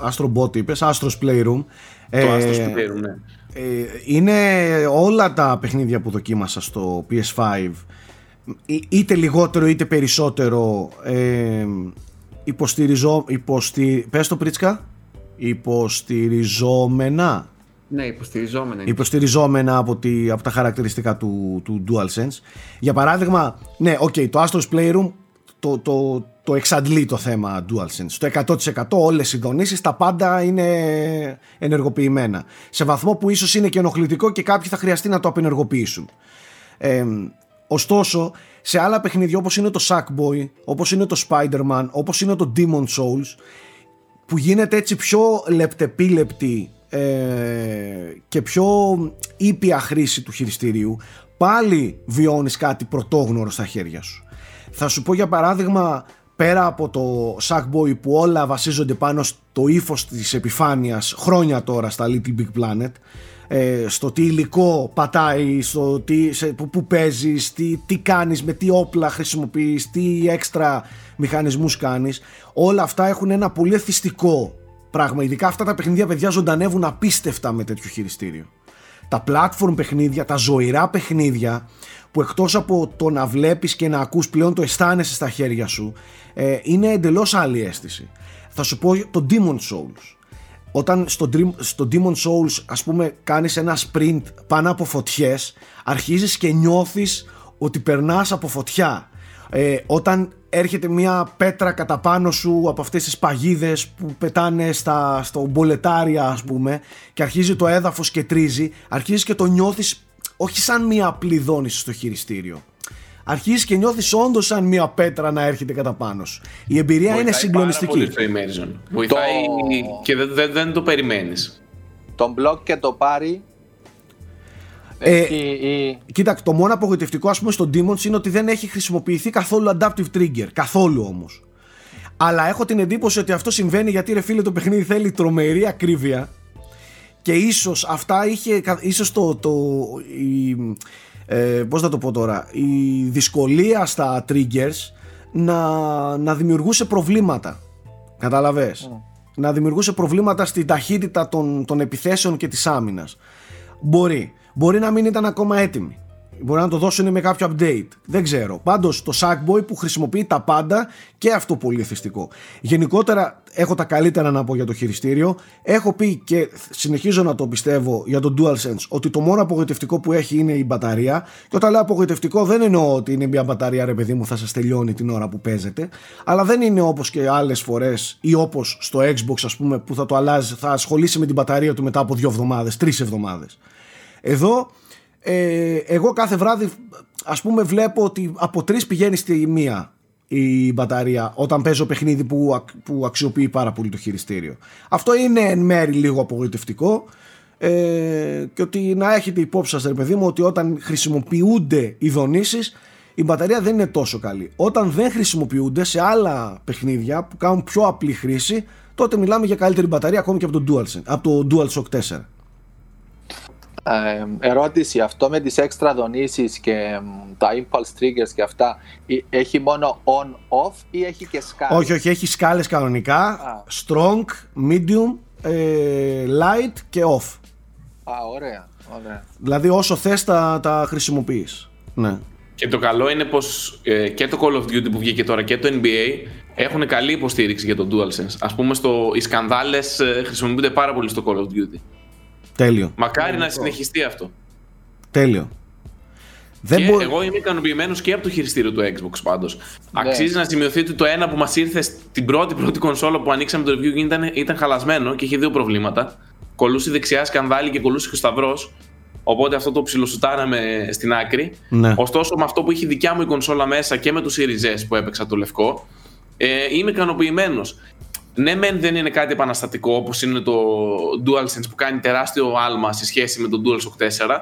Astro Bot είπες, Astro's Playroom. το Ε, Astros Playroom, ναι. Ε, είναι όλα τα παιχνίδια που δοκίμασα στο PS5 εί- είτε λιγότερο είτε περισσότερο ε, υποστηριζό, υποστη, πες το Πρίτσκα υποστηριζόμενα Ναι, υποστηριζόμενα. είναι. υποστηριζόμενα από, τη, από τα χαρακτηριστικά του, του DualSense για παράδειγμα ναι ok το Astro's Playroom το, το, το εξαντλεί το θέμα DualSense στο 100% όλες οι δονήσεις τα πάντα είναι ενεργοποιημένα σε βαθμό που ίσως είναι και ενοχλητικό και κάποιοι θα χρειαστεί να το απενεργοποιήσουν ε, ωστόσο σε άλλα παιχνίδια όπως είναι το Sackboy όπως είναι το Spider-Man όπως είναι το Demon Souls που γίνεται έτσι πιο λεπτεπίλεπτη ε, και πιο ήπια χρήση του χειριστηρίου πάλι βιώνεις κάτι πρωτόγνωρο στα χέρια σου θα σου πω για παράδειγμα πέρα από το Sackboy που όλα βασίζονται πάνω στο ύφος της επιφάνειας χρόνια τώρα στα Little Big Planet ε, στο τι υλικό πατάει, στο τι, σε, που, που παίζεις, τι, τι κάνεις, με τι όπλα χρησιμοποιείς, τι έξτρα μηχανισμούς κάνεις. Όλα αυτά έχουν ένα πολύ εθιστικό πράγμα. Ειδικά αυτά τα παιχνίδια παιδιά ζωντανεύουν απίστευτα με τέτοιο χειριστήριο. Τα platform παιχνίδια, τα ζωηρά παιχνίδια που εκτός από το να βλέπεις και να ακούς πλέον το αισθάνεσαι στα χέρια σου ε, είναι εντελώς άλλη αίσθηση. Θα σου πω το Demon Souls όταν στο, Dream, στο Demon Souls ας πούμε κάνεις ένα sprint πάνω από φωτιές αρχίζεις και νιώθεις ότι περνάς από φωτιά ε, όταν έρχεται μια πέτρα κατά πάνω σου από αυτές τις παγίδες που πετάνε στα, στο μπολετάρια ας πούμε και αρχίζει το έδαφος και τρίζει αρχίζεις και το νιώθεις όχι σαν μια απλή δόνηση στο χειριστήριο αρχίζεις και νιώθεις όντως σαν μια πέτρα να έρχεται κατά πάνω σου. Η εμπειρία είναι συγκλονιστική. Πάρα πολύ το immersion. Βοηθάει και δεν, δεν, δεν το περιμένεις. Τον μπλοκ και το πάρει ε, η... Κοίτα, το μόνο απογοητευτικό ας πούμε στο Demons είναι ότι δεν έχει χρησιμοποιηθεί καθόλου adaptive trigger. Καθόλου όμως. Αλλά έχω την εντύπωση ότι αυτό συμβαίνει γιατί ρε φίλε το παιχνίδι θέλει τρομερή ακρίβεια και ίσως αυτά είχε, ίσως το, το, η, ε, πώς θα το πω τώρα, η δυσκολία στα triggers να, να δημιουργούσε προβλήματα. Κατάλαβες. Mm. Να δημιουργούσε προβλήματα στην ταχύτητα των, των επιθέσεων και της άμυνας. Μπορεί. Μπορεί να μην ήταν ακόμα έτοιμη. Μπορεί να το δώσουν με κάποιο update. Δεν ξέρω. Πάντως το Sackboy που χρησιμοποιεί τα πάντα και αυτό πολύ εθιστικό. Γενικότερα έχω τα καλύτερα να πω για το χειριστήριο. Έχω πει και συνεχίζω να το πιστεύω για το DualSense ότι το μόνο απογοητευτικό που έχει είναι η μπαταρία. Και όταν λέω απογοητευτικό δεν εννοώ ότι είναι μια μπαταρία ρε παιδί μου θα σας τελειώνει την ώρα που παίζετε. Αλλά δεν είναι όπως και άλλες φορές ή όπως στο Xbox ας πούμε που θα το αλλάζει, θα ασχολήσει με την μπαταρία του μετά από δύο εβδομάδες, τρεις εβδομάδες. Εδώ ε, εγώ κάθε βράδυ ας πούμε βλέπω ότι από τρεις πηγαίνει στη μία η μπαταρία όταν παίζω παιχνίδι που, που αξιοποιεί πάρα πολύ το χειριστήριο. Αυτό είναι εν μέρη λίγο απογοητευτικό ε, και ότι να έχετε υπόψη σας ρε παιδί μου ότι όταν χρησιμοποιούνται οι δονήσεις η μπαταρία δεν είναι τόσο καλή. Όταν δεν χρησιμοποιούνται σε άλλα παιχνίδια που κάνουν πιο απλή χρήση τότε μιλάμε για καλύτερη μπαταρία ακόμη και από το DualShock, από το DualShock 4 ερώτηση, αυτό με τις έξτρα δονήσεις και τα impulse triggers και αυτά έχει μόνο on-off ή έχει και σκάλες; Όχι, όχι, έχει σκάλες κανονικά, strong, medium, ε, light και off. Α, ωραία, ωραία. Δηλαδή όσο θες τα, τα χρησιμοποιείς. Ναι. Και το καλό είναι πως ε, και το Call of Duty που βγήκε τώρα και το NBA έχουν καλή υποστήριξη για το DualSense. Ας πούμε στο, οι σκανδάλες ε, χρησιμοποιούνται πάρα πολύ στο Call of Duty. Τέλειο. Μακάρι να συνεχιστεί αυτό. Τέλειο. Δεν και εγώ είμαι ικανοποιημένος και από το χειριστήριο του Xbox πάντως. Ναι. Αξίζει να σημειωθεί ότι το ένα που μας ήρθε στην πρώτη πρώτη κονσόλα που ανοίξαμε το review ήταν, ήταν χαλασμένο και είχε δύο προβλήματα. Κολούσε δεξιά σκανδάλι και κολούσε και ο Σταυρός. Οπότε αυτό το ψιλοσουτάραμε στην άκρη. Ναι. Ωστόσο, με αυτό που είχε δικιά μου η κονσόλα μέσα και με το Series S που έπαιξα το λευκό, ε, είμαι ικανοποιημένος ναι, μεν δεν είναι κάτι επαναστατικό όπως είναι το DualSense που κάνει τεράστιο άλμα σε σχέση με το DualShock 4.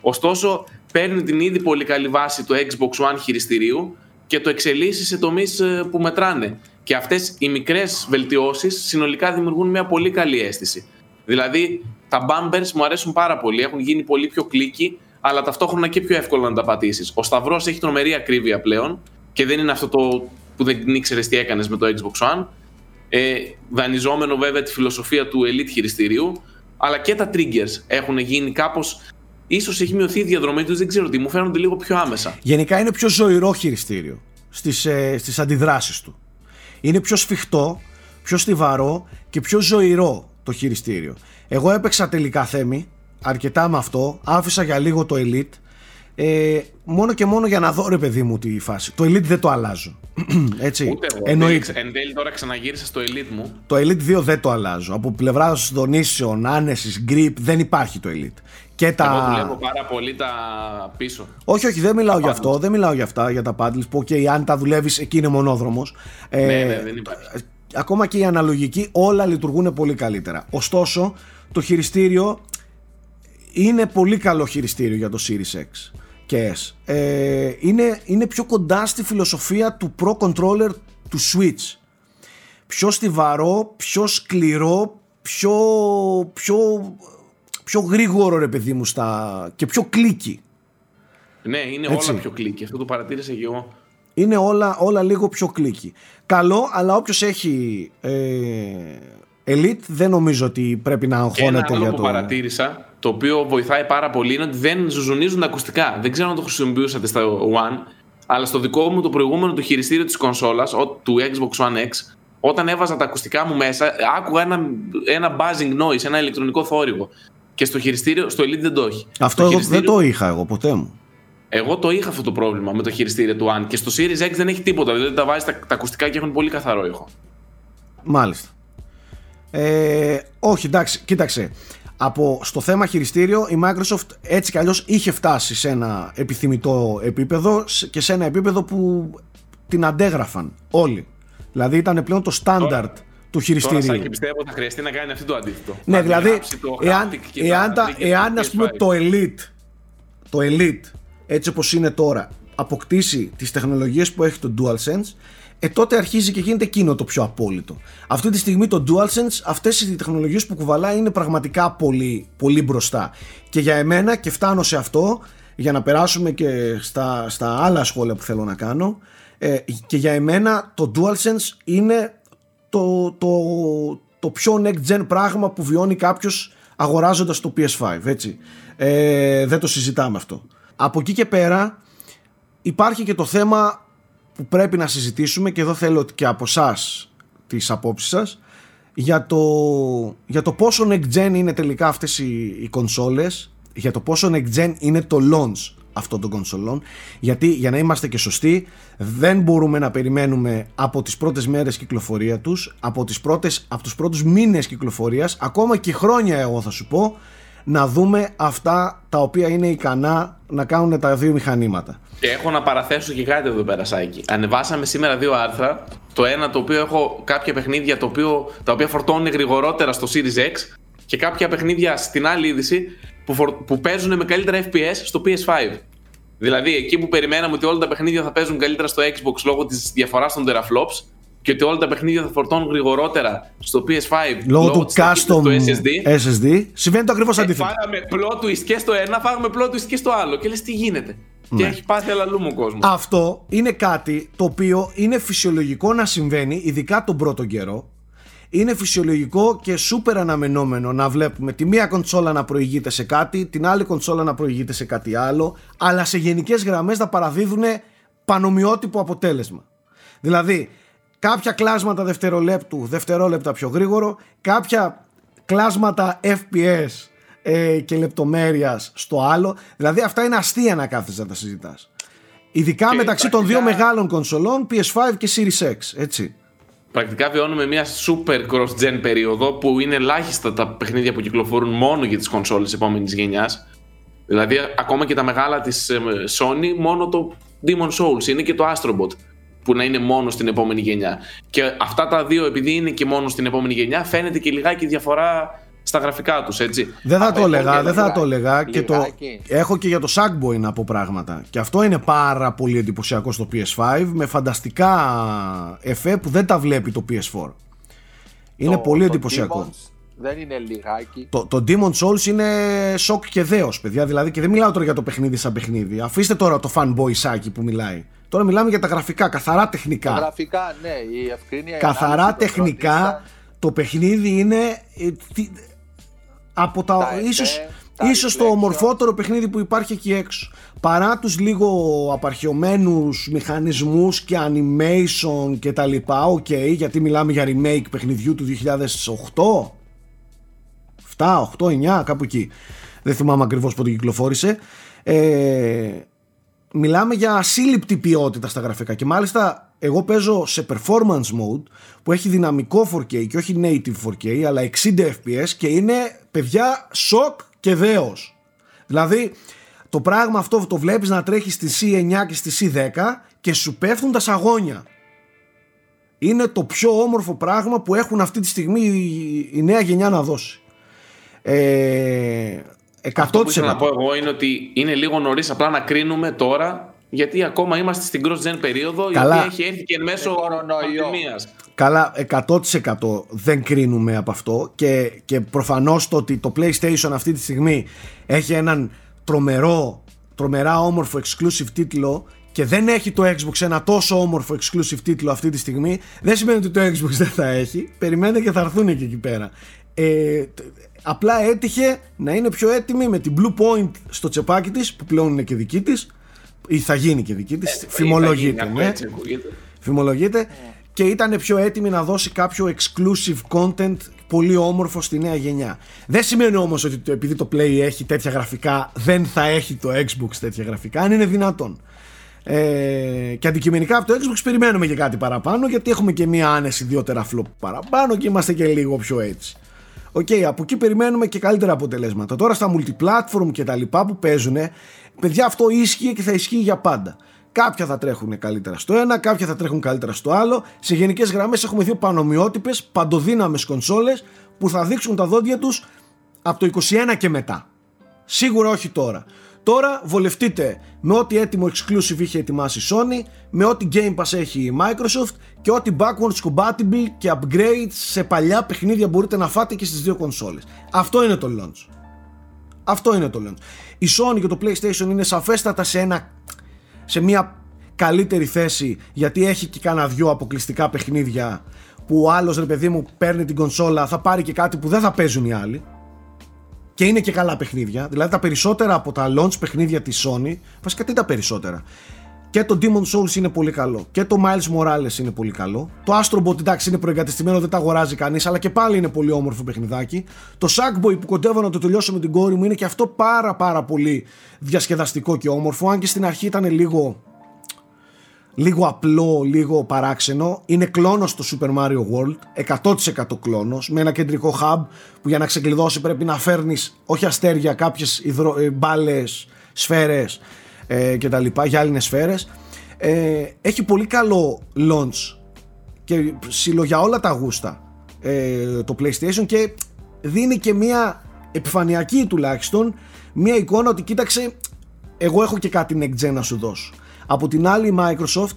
Ωστόσο, παίρνει την ήδη πολύ καλή βάση του Xbox One χειριστηρίου και το εξελίσσει σε τομείς ε, που μετράνε. Και αυτές οι μικρές βελτιώσεις συνολικά δημιουργούν μια πολύ καλή αίσθηση. Δηλαδή, τα bumpers μου αρέσουν πάρα πολύ, έχουν γίνει πολύ πιο κλίκοι, αλλά ταυτόχρονα και πιο εύκολο να τα πατήσεις. Ο Σταυρός έχει τρομερή ακρίβεια πλέον και δεν είναι αυτό το που δεν ήξερες τι έκανες με το Xbox One ε, δανειζόμενο βέβαια τη φιλοσοφία του elite χειριστηρίου, αλλά και τα triggers έχουν γίνει κάπως. ίσως έχει μειωθεί η διαδρομή τους, δεν ξέρω τι, μου φαίνονται λίγο πιο άμεσα. Γενικά είναι πιο ζωηρό χειριστήριο στις ε, στις αντιδράσεις του. Είναι πιο σφιχτό, πιο στιβαρό και πιο ζωηρό το χειριστήριο. Εγώ έπαιξα τελικά θέμη, αρκετά με αυτό, άφησα για λίγο το Elite ε, μόνο και μόνο για να δω ρε παιδί μου τη φάση. Το Elite δεν το αλλάζω. Έτσι. Ούτε εγώ. Εννοείται. Εν τέλει τώρα ξαναγύρισα στο Elite μου. Το Elite 2 δεν το αλλάζω. Από πλευράς δονήσεων, άνεσης, grip δεν υπάρχει το Elite. Και τα... Εγώ δουλεύω πάρα πολύ τα πίσω. Όχι, όχι, δεν μιλάω για αυτό. Δεν μιλάω για αυτά, για τα paddles. Που okay, αν τα δουλεύεις, εκεί είναι μονόδρομος. Ε, ναι, ναι, δεν υπάρχει. Ακόμα και οι αναλογικοί όλα λειτουργούν πολύ καλύτερα. Ωστόσο, το χειριστήριο είναι πολύ καλό χειριστήριο για το Series X και ε, είναι, είναι πιο κοντά στη φιλοσοφία του Pro Controller του Switch. Πιο στιβαρό, πιο σκληρό, πιο, πιο πιο γρήγορο ρε παιδί μου στα... και πιο κλίκι. Ναι, είναι Έτσι. όλα πιο κλικ. Αυτό το παρατήρησα και εγώ. Είναι όλα, όλα λίγο πιο κλίκι. Καλό, αλλά όποιος έχει ε, Elite δεν νομίζω ότι πρέπει να Και ένα αγχώνεται άλλο για που το... παρατήρησα, το οποίο βοηθάει πάρα πολύ, είναι ότι δεν ζουζουνίζουν τα ακουστικά. Δεν ξέρω αν το χρησιμοποιούσατε στα One, αλλά στο δικό μου το προηγούμενο το χειριστήριο της κονσόλας, ο- του Xbox One X, όταν έβαζα τα ακουστικά μου μέσα, άκουγα ένα, ένα buzzing noise, ένα ηλεκτρονικό θόρυβο. Και στο χειριστήριο, στο Elite δεν το έχει. Αυτό Το εγώ δεν χειριστήριο- το είχα εγώ ποτέ μου. Εγώ το είχα αυτό το πρόβλημα με το χειριστήριο του One και στο Series X δεν έχει τίποτα. Δηλαδή τα βάζεις τα, τα ακουστικά και έχουν πολύ καθαρό ήχο. Μάλιστα. Ε, όχι, εντάξει, κοίταξε. Από, στο θέμα χειριστήριο η Microsoft έτσι κι αλλιώς είχε φτάσει σε ένα επιθυμητό επίπεδο σ- και σε ένα επίπεδο που την αντέγραφαν όλοι. Δηλαδή ήταν πλέον το στάνταρτ του Τώρα χειριστηρίου. Σάκη πιστεύω θα χρειαστεί να κάνει αυτό το αντίθετο. Ναι, Να δηλαδή, αντιγράψει το εάν, haptic και εάν, τα, triggers εάν του ας πούμε PS5. το Elite, το Elite, έτσι όπως είναι τώρα, αποκτήσει τις τεχνολογίες που έχει το DualSense, ε, τότε αρχίζει και γίνεται εκείνο το πιο απόλυτο. Αυτή τη στιγμή το DualSense, αυτές οι τεχνολογίες που κουβαλάει είναι πραγματικά πολύ, πολύ μπροστά. Και για εμένα, και φτάνω σε αυτό, για να περάσουμε και στα, στα άλλα σχόλια που θέλω να κάνω, ε, και για εμένα το DualSense είναι το, το, το πιο next gen πράγμα που βιώνει κάποιος αγοράζοντας το PS5 έτσι. Ε, δεν το συζητάμε αυτό από εκεί και πέρα υπάρχει και το θέμα που πρέπει να συζητήσουμε και εδώ θέλω και από εσά τις απόψεις σας για το, για το πόσο next gen είναι τελικά αυτές οι, οι κονσόλες για το πόσο next gen είναι το launch αυτών των κονσολών. Γιατί για να είμαστε και σωστοί δεν μπορούμε να περιμένουμε από τις πρώτες μέρες κυκλοφορία τους από, τις πρώτες, από τους πρώτους μήνες κυκλοφορίας ακόμα και χρόνια εγώ θα σου πω να δούμε αυτά τα οποία είναι ικανά να κάνουν τα δύο μηχανήματα Και έχω να παραθέσω και κάτι εδώ πέρα, Σάκη. Ανεβάσαμε σήμερα δύο άρθρα. Το ένα το οποίο έχω κάποια παιχνίδια το οποίο, τα οποία φορτώνουν γρηγορότερα στο Series X και κάποια παιχνίδια στην άλλη είδηση που, φορ, που παίζουν με καλύτερα FPS στο PS5. Δηλαδή εκεί που περιμέναμε ότι όλα τα παιχνίδια θα παίζουν καλύτερα στο Xbox λόγω της διαφοράς των teraflops και ότι όλα τα παιχνίδια θα φορτώνουν γρηγορότερα στο PS5 λόγω του της ταχύτητας custom του SSD. SSD συμβαίνει το ακριβώς Ε, αντίθετο Φάγαμε plot twist και στο ένα, φάγαμε plot twist και στο άλλο. Και λες τι γίνεται; Και Ναι. έχει πάθει αλλαλού ο κόσμος. Αυτό είναι κάτι το οποίο είναι φυσιολογικό να συμβαίνει, ειδικά τον πρώτο καιρό. Είναι φυσιολογικό και σούπερ αναμενόμενο να βλέπουμε τη μία κονσόλα να προηγείται σε κάτι, την άλλη κονσόλα να προηγείται σε κάτι άλλο, αλλά σε γενικές γραμμές να παραδίδουν πανομοιότυπο αποτέλεσμα. Δηλαδή, κάποια κλάσματα δευτερολέπτου, δευτερόλεπτα πιο γρήγορο, κάποια κλάσματα FPS ε, και λεπτομέρειας στο άλλο. Δηλαδή αυτά είναι αστεία να κάθεσαι να τα συζητάς. Ειδικά Και μεταξύ των δύο πρακτικά- μεγάλων κονσολών PS5 και Series X, έτσι. Πρακτικά βιώνουμε μια super cross-gen περίοδο που είναι ελάχιστα τα παιχνίδια που κυκλοφορούν μόνο για τις κονσόλες επόμενης γενιάς. Δηλαδή ακόμα και τα μεγάλα της ε, Sony μόνο το Demon Souls είναι και το Astrobot που να είναι μόνο στην επόμενη γενιά. Και αυτά τα δύο επειδή είναι και μόνο στην επόμενη γενιά φαίνεται και λιγάκι διαφορά στα γραφικά τους έτσι. Δεν θα Α, το έχω έλεγα, και δεν θα λιγάκι. το έλεγα και το Λιγάκι. έχω και για το Sackboy να πω πράγματα. Και αυτό είναι πάρα πολύ εντυπωσιακό στο PS5 με φανταστικά εφέ που δεν τα βλέπει το PS4. Είναι Το- πολύ το εντυπωσιακό. Demon's Δεν είναι λιγάκι. Το, το Demon's Souls είναι σοκ και δέος παιδιά δηλαδή και δεν μιλάω τώρα για το παιχνίδι σαν παιχνίδι αφήστε τώρα το fanboyσάκι που μιλάει τώρα μιλάμε για τα γραφικά, καθαρά Τα τεχνικά γραφικά, ναι, η ευκρίνεια. η καθαρά ανάλυση, το τεχνικά frontier, το παιχνίδι είναι ε, τι- από τα, Τα εφέ, ίσως, τα ίσως το reflection. ομορφότερο παιχνίδι που υπάρχει εκεί έξω παρά τους λίγο απαρχαιωμένους μηχανισμούς και animation και τα λοιπά οκ, γιατί μιλάμε για remake παιχνιδιού του 2008 7, 8, 9 κάπου εκεί δεν θυμάμαι ακριβώς πότε κυκλοφόρησε ε, μιλάμε για ασύλληπτη ποιότητα στα γραφικά και μάλιστα εγώ παίζω σε performance mode που έχει δυναμικό 4K και όχι native 4K αλλά 60 fps και είναι παιδιά σοκ και δέος. Δηλαδή το πράγμα αυτό το βλέπεις να τρέχεις στη C9 και στη C10 και σου πέφτουν τα σαγόνια. Είναι το πιο όμορφο πράγμα που έχουν αυτή τη στιγμή η- η νέα γενιά να δώσει. Ε, 100% Αυτό που ήθελα να πω εγώ είναι ότι είναι λίγο νωρίς απλά να κρίνουμε τώρα γιατί ακόμα είμαστε στην cross-gen περίοδο Καλά. η οποία έχει έρθει και εν μέσω κορονοϊό. πανδημίας. Καλά, 100% δεν κρίνουμε από αυτό και, και προφανώς το ότι το PlayStation αυτή τη στιγμή έχει έναν τρομερό, τρομερά όμορφο exclusive τίτλο και δεν έχει το Xbox ένα τόσο όμορφο exclusive τίτλο αυτή τη στιγμή δεν σημαίνει ότι το Xbox δεν θα έχει περιμένετε και θα έρθουν και εκεί πέρα ε, τ- απλά έτυχε να είναι πιο έτοιμη με την Blue Point στο τσεπάκι της που πλέον είναι και δική της ή θα γίνει και δική της Θα φημολογείται γίνει, ναι έτσι ακούγεται. φημολογείται και ήταν πιο έτοιμη να δώσει κάποιο exclusive content πολύ όμορφο στη νέα γενιά. Δεν σημαίνει όμως ότι το, επειδή το Play έχει τέτοια γραφικά δεν θα έχει το Xbox τέτοια γραφικά αν είναι δυνατόν. Ε, και αντικειμενικά από το Xbox περιμένουμε και κάτι παραπάνω γιατί έχουμε και μία άνεση δύο τεραφλόπ παραπάνω και είμαστε και λίγο πιο έτσι. Οκ, από εκεί περιμένουμε και καλύτερα αποτελέσματα. Τώρα στα multiplatform και τα λοιπά που παίζουν, παιδιά αυτό ίσχυε και θα ισχύει για πάντα. Κάποια θα τρέχουν καλύτερα στο ένα, κάποια θα τρέχουν καλύτερα στο άλλο. Σε γενικές γραμμές έχουμε δύο πανομοιότυπες, παντοδύναμες κονσόλες που θα δείξουν τα δόντια τους από το 21 και μετά. Σίγουρα όχι τώρα. Τώρα βολευτείτε με ό,τι έτοιμο exclusive είχε ετοιμάσει η Sony, με ό,τι Game Pass έχει η Microsoft και ό,τι backwards compatible και upgrades σε παλιά παιχνίδια μπορείτε να φάτε και στις δύο κονσόλες. Αυτό είναι το launch. Αυτό είναι το launch. Η Sony και το PlayStation είναι σαφέστατα σε, ένα, σε μια καλύτερη θέση γιατί έχει και κάνα δυο αποκλειστικά παιχνίδια που ο άλλος ρε παιδί μου παίρνει την κονσόλα θα πάρει και κάτι που δεν θα παίζουν οι άλλοι και είναι και καλά παιχνίδια. Δηλαδή τα περισσότερα από τα launch παιχνίδια της Sony, βασικά τι τα περισσότερα; Και το Demon Souls είναι πολύ καλό. Και το Miles Morales είναι πολύ καλό. Το Astro Bot εντάξει είναι προεγκατεστημένο, δεν τα αγοράζει κανείς, αλλά και πάλι είναι πολύ όμορφο παιχνιδάκι. Το Sackboy που κοντεύω να το τελειώσω με την κόρη μου είναι και αυτό πάρα πάρα πολύ διασκεδαστικό και όμορφο. Αν και στην αρχή ήταν λίγο λίγο απλό, λίγο παράξενο. Είναι κλόνος το Super Mario World, 100% κλόνος, με ένα κεντρικό hub που για να ξεκλειδώσει πρέπει να φέρνεις όχι αστέρια, κάποιες υδρο... ε, μπάλες, σφαίρες ε, και τα λοιπά, γυάλινες σφαίρες. Ε, έχει πολύ καλό launch και συλλογιά όλα τα γούστα ε, το PlayStation και δίνει και μια επιφανειακή τουλάχιστον μια εικόνα ότι κοίταξε εγώ έχω και κάτι next gen να σου δώσω. Από την άλλη η Microsoft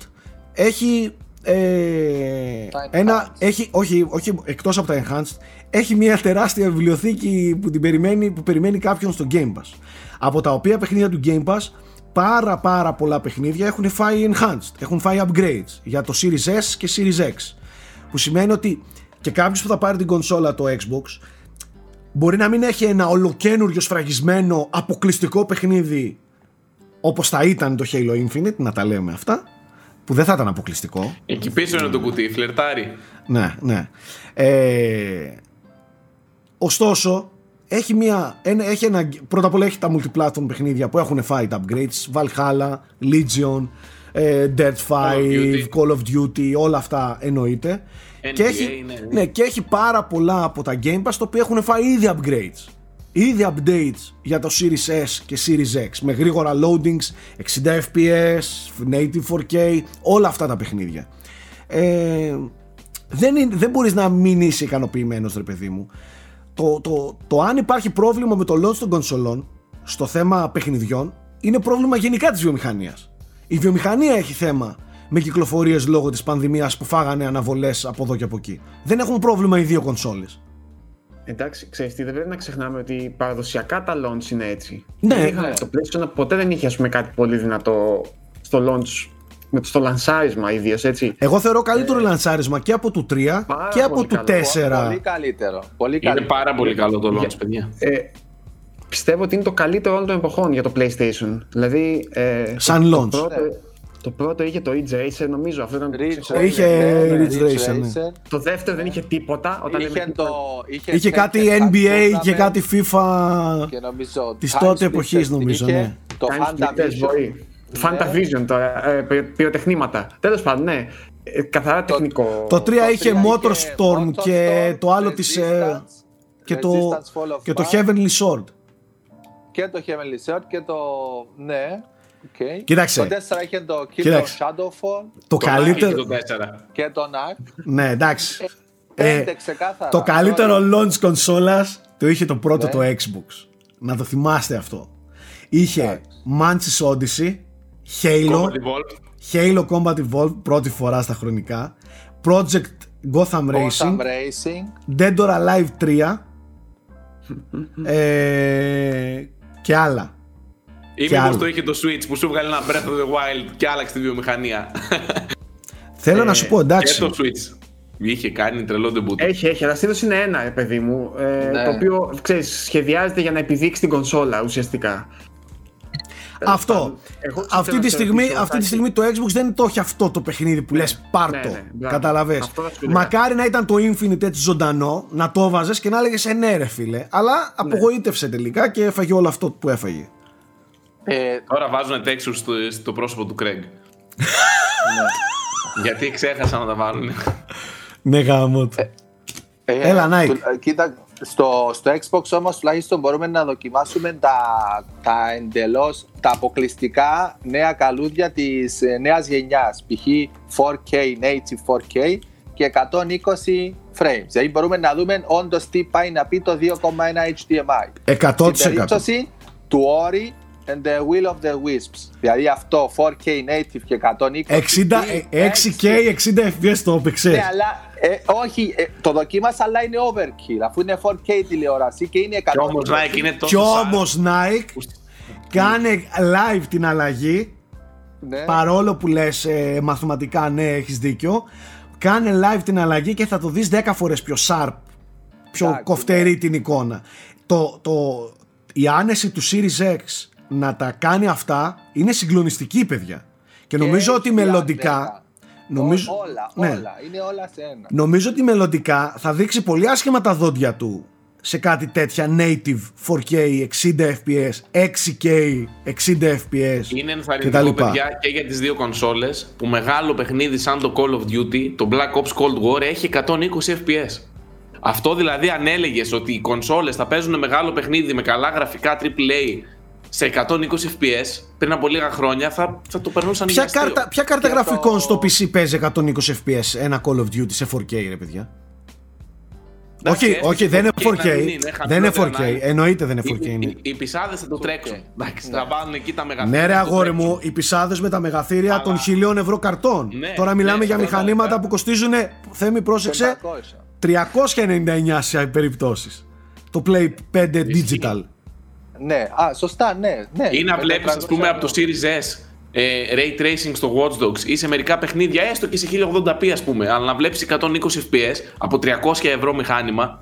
έχει ε, Τα ένα, enhanced. έχει, όχι, όχι εκτός από τα enhanced έχει μια τεράστια βιβλιοθήκη που, την περιμένει, που περιμένει κάποιον στο Game Pass από τα οποία παιχνίδια του Game Pass πάρα πάρα πολλά παιχνίδια έχουν φάει enhanced έχουν φάει upgrades για το Series S και Series X που σημαίνει ότι και κάποιος που θα πάρει την κονσόλα το Xbox μπορεί να μην έχει ένα ολοκένουργιο σφραγισμένο αποκλειστικό παιχνίδι όπως θα ήταν το Halo Infinite, να τα λέμε αυτά, που δεν θα ήταν αποκλειστικό. Εκεί πίσω είναι το κουτί, φλερτάρι. Ναι, ναι. Ε, ωστόσο, έχει μια, ένα, έχει ένα, πρώτα απ' όλα έχει τα multiplatform παιχνίδια που έχουν φάει τα upgrades, Valhalla, Legion, ε, Dead 5, Duty. Call of Duty, όλα αυτά εννοείται. NBA, και, έχει, ναι. ναι, και έχει πάρα πολλά από τα Game Pass τα οποία έχουν φάει ήδη upgrades. Ήδη updates για το Series S και Series X με γρήγορα loadings, 60 FPS, native 4K, όλα αυτά τα παιχνίδια. Ε, δεν, είναι, δεν μπορείς να μην είσαι ικανοποιημένος ρε παιδί μου. Το, το, το αν υπάρχει πρόβλημα με το launch των κονσολών στο θέμα παιχνιδιών είναι πρόβλημα γενικά της βιομηχανίας. Η βιομηχανία έχει θέμα με κυκλοφορίες λόγω της πανδημίας που φάγανε αναβολές από εδώ και από εκεί. Δεν έχουν πρόβλημα οι δύο κονσόλες. Εντάξει, ξέρεις τι, δεν πρέπει να ξεχνάμε ότι παραδοσιακά τα launch είναι έτσι. Ναι, Δεν είχαμε- ναι. Το PlayStation ποτέ δεν είχε ας πούμε, κάτι πολύ δυνατό στο launch, με- στο λανσάρισμα ιδίως έτσι. Εγώ θεωρώ καλύτερο λανσάρισμα και από του 3 Πάρα και από πολύ του καλό. 4. Πολύ καλύτερο. Πολύ Είναι καλύτερο. πάρα πολύ καλό το launch, παιδιά. Ε, πιστεύω ότι είναι το καλύτερο όλων των εποχών για το PlayStation. Δηλαδή. Ε, Σαν το, launch. Το πρώτο, το πρώτο είχε το Ridge Racer, νομίζω. Αυτό ήταν Ridge ξεχωριστό. Είχε Racer, ναι, Ridge Racer, ναι. Racer. Το δεύτερο δεν είχε τίποτα. Όταν Είχε λέμε το. Είχε κάτι Tekken NBA Tournament και κάτι FIFA. Και νομίζω. της Time τότε Splitters εποχής, την νομίζω, είχε, ναι. Το TimeSplitters Fantavision. μπορεί. Ναι. Fantavision τώρα, ε, πυρο- πυροτεχνήματα. Τέλος πάντων, ναι. Ε, καθαρά τεχνικό. Το 3 Το είχε τρία Motorstorm και Motorstorm, το άλλο της ε, Resistance, και το, Resistance Fall of και το Man. Heavenly Sword. Και το Heavenly Sword και το. Ναι. Οκ. Κοίταξε. Το 4 είχε το Killzone Κοίταξε. Shadow Fall Το Το Nike καλύτερο. και το 4. και το Knack. Ναι, εντάξει. Ε, Πέντε ξεκάθαρα. το καλύτερο launch κονσόλας το είχε το πρώτο Ναι. το Xbox. Να το θυμάστε αυτό. Είχε Εντάξει. Manchester Odyssey Halo, Combat Evolved. Halo Combat Evolved πρώτη φορά στα χρονικά, Project Gotham Racing, Gotham Racing. Dead or Alive 3 ε, και άλλα. Ή Και μήπως άλλο. το είχε το Switch που σου βγάλει ένα Breath of the Wild και άλλαξε τη βιομηχανία. Θέλω να σου πω Και εντάξει. το Switch. Είχε κάνει τρελό debut. Έχει, έχει, αλλά συνήθω είναι ένα, ε, παιδί μου. Ε, Ναι. Το οποίο ξέρεις, σχεδιάζεται για να επιδείξει την κονσόλα ουσιαστικά. Αυτό. Εγώ Αυτή θέλω τη, να σε στιγμή, ρωτήσω, αυτή τη Τάκη. στιγμή το Xbox δεν το έχει αυτό το παιχνίδι που λες πάρ' ναι, το. ναι, μπράβο. Καταλαβες. Αυτό θα σου έλεγα. Μακάρι να ήταν το Infinite έτσι ζωντανό, να το έβαζε και να έλεγες ε, ναι, ρε φίλε. Αλλά Ναι. απογοήτευσε τελικά και έφαγε όλο αυτό που έφαγε. Ε, Τώρα βάζουν textures στο, στο πρόσωπο του Craig. Γιατί ξέχασαν να τα βάλουν. Ναι, γάμο του. ε, Έλα, Nike. του- ε, Κοίτα, στο, στο Xbox όμως τουλάχιστον μπορούμε να δοκιμάσουμε τα, τα εντελώς, τα αποκλειστικά νέα καλούδια της ε, νέας γενιάς. Π.χ. 4K, native 4K και 120 frames. Δηλαδή μπορούμε να δούμε όντως τι πάει να πει το 2,1 HDMI. 100%. Στην περίπτωση του Ori and the Will of the Wisps. Δηλαδή αυτό 4K native και 120 60, ε, 6K, 60 FPS το έπαιξες. ναι, αλλά ε, όχι, ε, το δοκίμασα, αλλά είναι overkill. Αφού είναι 4K τηλεόραση και είναι 100. Κι όμως Nike είναι Κι τόσο. σαν- όμω Nike κάνε live την αλλαγή Ναι. παρόλο που λες ε, μαθηματικά ναι έχεις δίκιο κάνε live την αλλαγή και θα το δεις 10 φορές πιο sharp πιο Εντάξει, κοφτερή την εικόνα το, το, η άνεση του Series X να τα κάνει αυτά είναι συγκλονιστική παιδιά και νομίζω ότι έχει μελλοντικά αντέκα. νομίζω, Ό- όλα, ναι, όλα. Είναι όλα σε ένα. νομίζω ότι μελλοντικά θα δείξει πολύ άσχημα τα δόντια του σε κάτι τέτοια native 4K 60 fps 6K 60 fps Είναι κτλ. ενθαρρυντικό παιδιά και για τις δύο κονσόλες που μεγάλο παιχνίδι σαν το Call of Duty, το Black Ops Cold War έχει 120 FPS. Αυτό δηλαδή αν έλεγε ότι οι κονσόλες θα παίζουν μεγάλο παιχνίδι με καλά γραφικά AAA σε 120 FPS πριν από λίγα χρόνια θα, θα το περνούσαν Ποια για αστείο. κάρτα, ποια κάρτα Και γραφικών το- στο PC παίζει 120 fps ένα Call of Duty σε 4K ρε παιδιά; Εντάξει, όχι, έστω όχι, και δεν είναι 4K 4K. να μην είναι, Δεν είναι 4K. χαμηλότερα να είναι. Εννοείται δεν είναι 4K. Οι, είναι. οι, οι πισάδες θα το τρέξουν. Εντάξει, θα βάλουν εκεί τα μεγαθύρια. Ναι, ρε θα το αγόρι τρέξουν. μου, οι πισάδες με τα μεγαθύρια των χιλίων ευρώ καρτών. Ναι, Τώρα μιλάμε ναι, για σοβαρά, μηχανήματα ναι. που κοστίζουν, θέμη πρόσεξε, 500. 399 σε περιπτώσεις. Το Play 5 Digital. Ναι, α, σωστά, ναι. ναι. Ή να Με βλέπεις, ας 400 πούμε, από το ευρώ. Series S ε, ray tracing στο Watch Dogs ή σε μερικά παιχνίδια, έστω και σε 1080p, ας πούμε, αλλά να βλέπεις 120 FPS από 300 ευρώ μηχάνημα.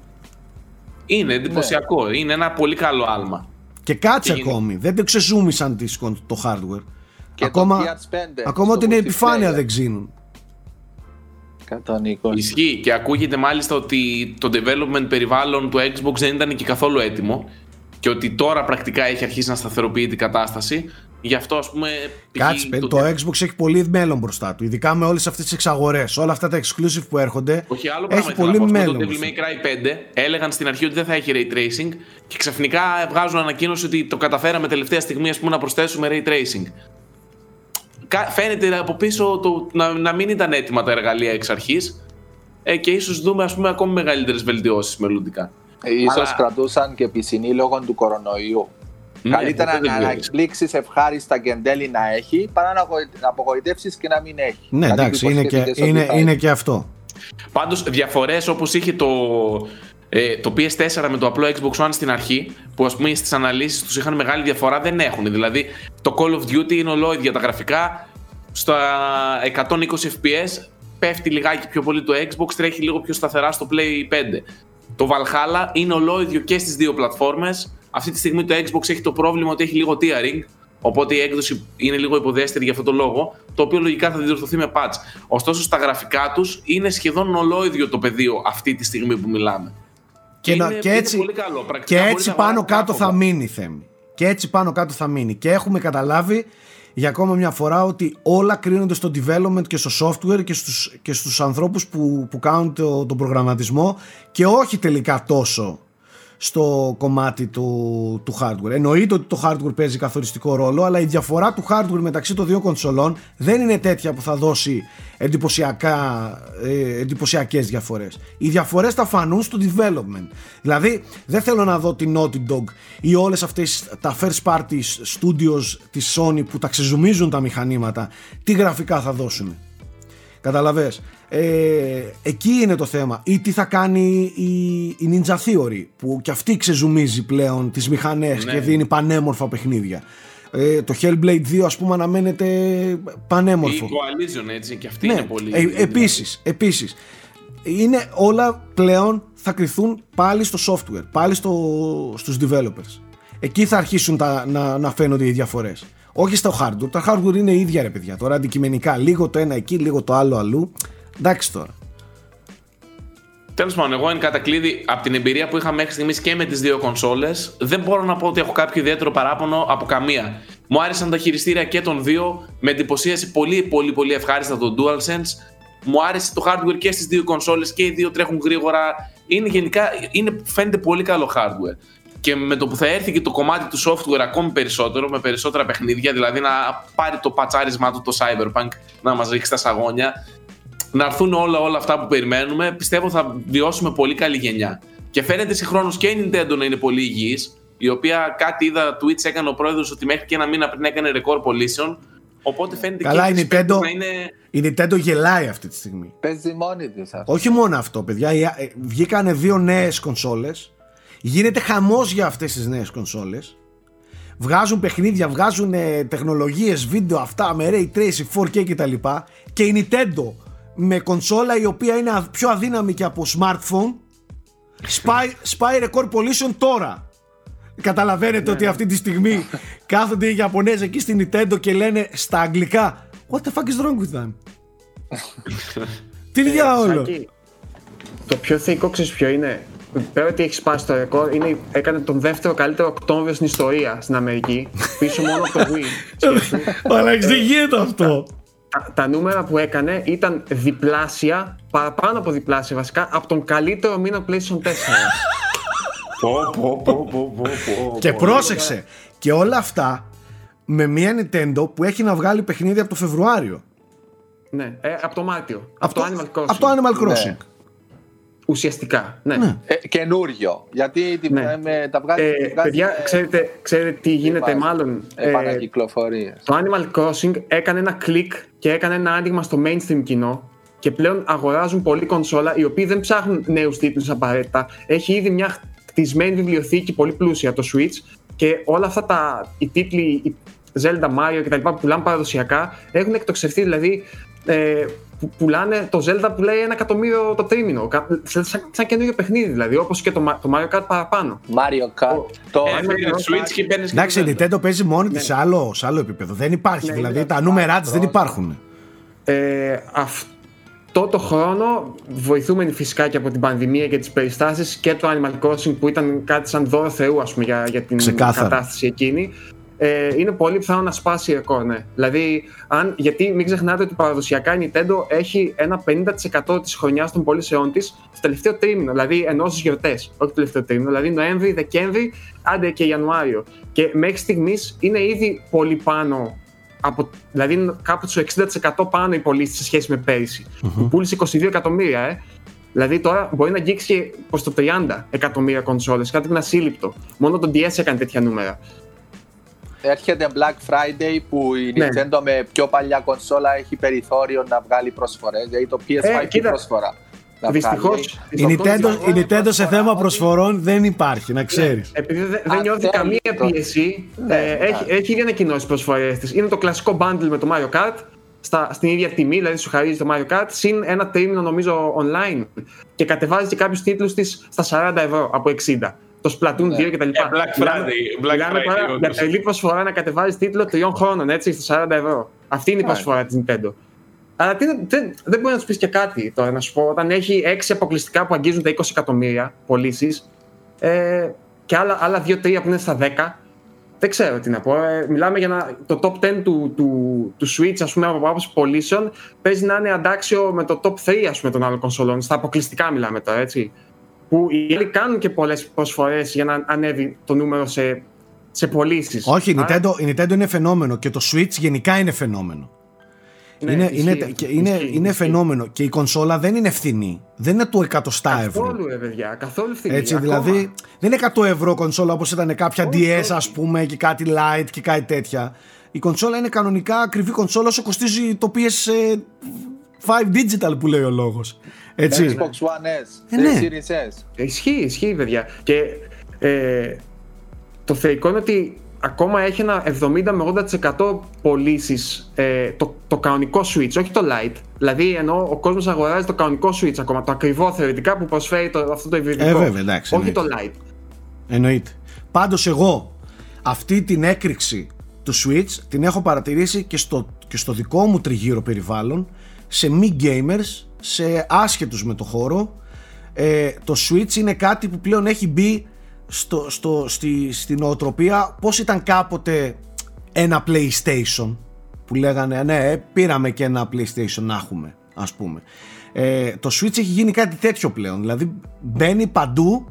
Είναι εντυπωσιακό. Είναι ένα πολύ καλό άλμα. Και κάτσε Τι γίνεται; ακόμη. Δεν το ξεζούμισαν τις κον- το hardware. Και ακόμα το PS5 ακόμα στο την multiplayer. επιφάνεια δεν ξύνουν. 120. Ισχύει και ακούγεται μάλιστα ότι το development περιβάλλον του Xbox δεν ήταν και καθόλου έτοιμο και ότι τώρα πρακτικά έχει αρχίσει να σταθεροποιεί την κατάσταση. Γι' αυτό, ας πούμε. π.χ. Κάτσε, παιδί, το Xbox έχει πολύ μέλλον μπροστά του. Ειδικά με όλες αυτές τις εξαγορές. Όλα αυτά τα exclusive που έρχονται. Όχι, άλλο έχει πράγμα πολύ ήθελα να πω. μέλλον. Το Devil μπροστά. May Cry 5 έλεγαν στην αρχή ότι δεν θα έχει ray tracing και ξαφνικά βγάζουν ανακοίνωση ότι το καταφέραμε τελευταία στιγμή ας πούμε, να προσθέσουμε ray tracing. Κα- Φαίνεται από πίσω το, να, να μην ήταν έτοιμα τα εργαλεία εξ αρχής ε, και ίσως δούμε ας πούμε, ακόμη μεγαλύτερες βελτιώσεις μελλοντικά. Ε, Ίσως Αλλά- κρατούσαν και πισινή λόγω του κορονοϊού. Ναι, Καλύτερα ποτέ δεν να ξέρεις. εκπλήξεις ευχάριστα και εν τέλει να έχει, παρά να απογοη- να απογοητεύσεις και να μην έχει. Ναι, Κάτι εντάξει, που είναι και, υποσχέθηκες ότι είναι, θα είναι έχει. και αυτό. Πάντως διαφορές όπως είχε το, ε, το PS4 με το απλό Xbox One στην αρχή, που ας πούμε στις αναλύσεις τους είχαν μεγάλη διαφορά, δεν έχουν. Δηλαδή το Call of Duty είναι ολόιδια τα γραφικά, στα 120 FPS πέφτει λιγάκι πιο πολύ το Xbox, τρέχει λίγο πιο σταθερά στο Play 5. Το Valhalla είναι ολόιδιο και στις δύο πλατφόρμες. Αυτή τη στιγμή το Xbox έχει το πρόβλημα ότι έχει λίγο tearing, οπότε η έκδοση είναι λίγο υποδέστερη για αυτό το λόγο, το οποίο λογικά θα διορθωθεί με patch. Ωστόσο στα γραφικά τους είναι σχεδόν ολόιδιο το πεδίο αυτή τη στιγμή που μιλάμε. Και, να- είναι- και είναι έτσι, πολύ καλό. Πρακτικά και μπορείς έτσι να πάνω αγοράσεις κάτω θα άφοβα. μείνει θέμη. Και έτσι πάνω κάτω θα μείνει. Και έχουμε καταλάβει για ακόμα μια φορά ότι όλα κρίνονται στο development και στο software και στους, και στους ανθρώπους που, που κάνουν το, τον προγραμματισμό και όχι τελικά τόσο στο κομμάτι του, του hardware. Εννοείται ότι το hardware παίζει καθοριστικό ρόλο, αλλά η διαφορά του hardware μεταξύ των δύο κονσολών δεν είναι τέτοια που θα δώσει εντυπωσιακά, ε, εντυπωσιακές διαφορές. Οι διαφορές θα φανούν στο development. Δηλαδή δεν θέλω να δω την Naughty Dog ή όλες αυτές τα first party studios της Sony που τα ξεζουμίζουν τα μηχανήματα, τι γραφικά θα δώσουν. Καταλαβες. Ε, εκεί είναι το θέμα. Ή τι θα κάνει η, η Ninja Theory που και αυτή ξεζουμίζει πλέον τις μηχανές Ναι. και δίνει πανέμορφα παιχνίδια. Ε, το Hellblade 2 ας πούμε αναμένεται Η πανέμορφο. Coalition έτσι και αυτή Ναι, είναι πολύ. ε, επίσης, επίσης. Είναι όλα πλέον θα κρυθούν πάλι στο software, πάλι στο, στους developers. Εκεί θα αρχίσουν τα, να, να φαίνονται οι διαφορές. Όχι στο hardware. Τα hardware είναι ίδια ρε παιδιά. Τώρα αντικειμενικά. Λίγο το ένα εκεί, λίγο το άλλο αλλού. Εντάξει τώρα. Τέλος πάντων, εγώ εν κατακλείδη από την εμπειρία που είχα μέχρι στιγμής και με τις δύο κονσόλες, δεν μπορώ να πω ότι έχω κάποιο ιδιαίτερο παράπονο από καμία. Μου άρεσαν τα χειριστήρια και των δύο, με εντυπωσίασε πολύ πολύ πολύ ευχάριστα το DualSense. Μου άρεσε το hardware και στις δύο κονσόλες και οι δύο τρέχουν γρήγορα. Είναι γενικά, είναι, φαίνεται πολύ καλό hardware και με το που θα έρθει και το κομμάτι του software ακόμη περισσότερο, με περισσότερα παιχνίδια, δηλαδή να πάρει το πατσάρισμά του το Cyberpunk, να μας ρίξει τα σαγόνια, να έρθουν όλα, όλα αυτά που περιμένουμε, πιστεύω θα βιώσουμε πολύ καλή γενιά. Και φαίνεται συγχρόνως και η Nintendo να είναι πολύ υγιής, η οποία κάτι είδα Twitch έκανε ο πρόεδρος ότι μέχρι και ένα μήνα πριν έκανε ρεκόρ πωλήσεων, Οπότε φαίνεται Καλά, και η Nintendo, να είναι... η Nintendo γελάει αυτή τη στιγμή. Παίζει μόνη της. Όχι μόνο αυτό, παιδιά. Ε, βγήκανε δύο νέες κονσόλες. Γίνεται χαμός για αυτές τις νέες κονσόλες. Βγάζουν παιχνίδια, βγάζουν ε, τεχνολογίες, βίντεο αυτά με ray tracing, 4K κτλ. Και η Nintendo με κονσόλα η οποία είναι α- πιο αδύναμη και από smartphone σπάει, σπάει record pollution τώρα. Καταλαβαίνετε ότι αυτή τη στιγμή κάθονται οι Ιαπωνέζοι εκεί στην Nintendo και λένε στα αγγλικά What the fuck is wrong with them? Τι διάολο. Σάκη, το πιο θεϊκό ξέρεις ποιο είναι; Πέρα ότι έχεις σπάσει το ρεκόρ, είναι, έκανε τον δεύτερο καλύτερο Οκτώβριο στην ιστορία στην Αμερική. Πίσω μόνο από το Wii. σκέψου. Αλλά δεν γίνεται αυτό. τα, τα νούμερα που έκανε ήταν διπλάσια, παραπάνω από διπλάσια βασικά, από τον καλύτερο μήνα PlayStation 4. Πω, πω, πω, πω, πω, πω, Και πω. πρόσεξε. Και όλα αυτά με μια Nintendo που έχει να βγάλει παιχνίδι από το Φεβρουάριο. ναι, ε, από το Μάρτιο. Από, το Animal Crossing. Από το Animal Crossing. Ναι. Ουσιαστικά, ναι. Ναι. Ε, καινούριο. Γιατί την, Ναι. με, τα βγάζει. Ε, βγάζει παιδιά, με ξέρετε, ξέρετε τι γίνεται βάζει μάλλον. Ε, Επανακυκλοφορίες. το Animal Crossing έκανε ένα κλικ και έκανε ένα άνοιγμα στο mainstream κοινό και πλέον αγοράζουν πολλοί κονσόλα οι οποίοι δεν ψάχνουν νέους τίτλους απαραίτητα. Έχει ήδη μια χτισμένη βιβλιοθήκη πολύ πλούσια το Switch και όλα αυτά τα οι τίτλοι, οι Zelda, Mario κτλ. που πουλάνε παραδοσιακά έχουν εκτοξευτεί. Δηλαδή ε, που πουλάνε το Zelda που λέει ένα εκατομμύριο το τρίμηνο. κα- Σαν, σαν, σαν καινούριο παιχνίδι δηλαδή, όπως και το, Ma- το Mario Kart παραπάνω. Mario Kart. Το Ε, φέρει το Switch και παίρνεις. Εντάξει, η Nintendo παίζει μόνη της σε, άλλο, σε άλλο επίπεδο. Δεν υπάρχει. Ναι, δηλαδή είναι τα νούμερά της δεν υπάρχουν. Ε, αυτό το χρόνο, βοηθούμενοι φυσικά και από την πανδημία και τις περιστάσεις και το Animal Crossing που ήταν κάτι σαν δώρο Θεού ας πούμε, για, για την Ξεκάθαρα. κατάσταση εκείνη, ε, είναι πολύ πιθανό να σπάσει ρεκόρ, ναι. Δηλαδή, αν, γιατί μην ξεχνάτε ότι παραδοσιακά η Nintendo έχει ένα 50% της χρονιάς των πωλήσεών της στο τελευταίο τρίμηνο, δηλαδή ενώ στις γιορτές, όχι το τελευταίο τρίμηνο, δηλαδή Νοέμβρη, Δεκέμβρη, άντε και Ιανουάριο. Και μέχρι στιγμής είναι ήδη πολύ πάνω από, δηλαδή είναι κάπου στο 60% πάνω οι πωλήσεις σε σχέση με πέρυσι. Που πούλησε 22 εκατομμύρια, ε. Δηλαδή τώρα μπορεί να αγγίξει και προς το 30 εκατομμύρια κονσόλες, κάτι που είναι ασύλληπτο. Μόνο το DS έκανε τέτοια νούμερα. Έρχεται Black Friday που η Ναι. Nintendo με πιο παλιά κονσόλα έχει περιθώριο να βγάλει προσφορές. Δηλαδή το PS5 Ε, έχει κοίτα, προσφορά. να Δυστυχώς. βγάλει. Η Nintendo, η Nintendo σε θέμα προσφορών δεν υπάρχει, να ξέρεις. Επειδή δεν, δεν Αν νιώθει θέλει καμία το- πίεση, Ναι, ε, έχει, εντάξει. έχει ήδη ανακοινώσει τι προσφορές της. Είναι το κλασικό bundle με το Mario Kart στα, στην ίδια τιμή, δηλαδή σου χαρίζει το Mario Kart, συν ένα τρίμηνο νομίζω online. Και κατεβάζει και κάποιους τίτλους της στα 40 ευρώ από 60. Το Splatoon 2 κτλ. Ε, Black Friday, Black Μιλάμε Friday, τώρα όντως. για τρελή προσφορά να κατεβάζει τίτλο τριών χρόνων, έτσι, στα 40 ευρώ. Αυτή είναι η Ναι. προσφορά της Nintendo. Αλλά τι, δεν, δεν μπορεί να τους πεις και κάτι τώρα, να σου πω. Όταν έχει έξι αποκλειστικά που αγγίζουν τα 20 εκατομμύρια πωλήσεις ε, και άλλα, άλλα 2-3 που είναι στα 10, δεν ξέρω τι να πω. Ε, μιλάμε για να, το top 10 του, του, του Switch, ας πούμε, από άποψη πωλήσεων, παίζει να είναι αντάξιο με το top 3 ας πούμε, των άλλων κονσολών. Στα αποκλειστικά μιλάμε τώρα, έτσι. Που οι άλλοι κάνουν και πολλές προσφορές για να ανέβει το νούμερο σε, σε πωλήσεις. Όχι, η Nintendo, η Nintendo είναι φαινόμενο και το Switch γενικά είναι φαινόμενο. Ναι, είναι, ισχύει είναι, αυτό, και είναι, ισχύει, είναι ισχύει. φαινόμενο και η κονσόλα δεν είναι φθηνή. Δεν είναι του εκατοστά ευρώ. Καθόλου, ρε παιδιά, καθόλου φθηνή. Έτσι, ακόμα. δηλαδή δεν είναι 100 ευρώ κονσόλα όπως ήταν κάποια Όχι, DS όχι. ας πούμε και κάτι light και κάτι τέτοια. Η κονσόλα είναι κανονικά ακριβή κονσόλα όσο κοστίζει το PS5 Digital που λέει ο λόγος. Έτσι. Xbox One S, Ε, ναι. Series S. Ισχύει, ισχύει, παιδιά. Και ε, το θεϊκό είναι ότι ακόμα έχει ένα 70 με 80% πωλήσεις ε, το, το κανονικό Switch, όχι το Lite. Δηλαδή, ενώ ο κόσμος αγοράζει το κανονικό Switch ακόμα, το ακριβό θεωρητικά που προσφέρει το, αυτό το υβριδικό. Ε, βέβαια, εντάξει, όχι το εννοείται. Lite. Εννοείται. Πάντως εγώ αυτή την έκρηξη του Switch την έχω παρατηρήσει και στο, και στο δικό μου τριγύρο περιβάλλον σε μη gamers, σε άσχετους με το χώρο. Ε, το Switch είναι κάτι που πλέον έχει μπει στο, στο, στη, στην νοοτροπία πώς ήταν κάποτε ένα PlayStation που λέγανε ναι ε, πήραμε και ένα PlayStation να έχουμε ας πούμε. Ε, το Switch έχει γίνει κάτι τέτοιο πλέον δηλαδή μπαίνει παντού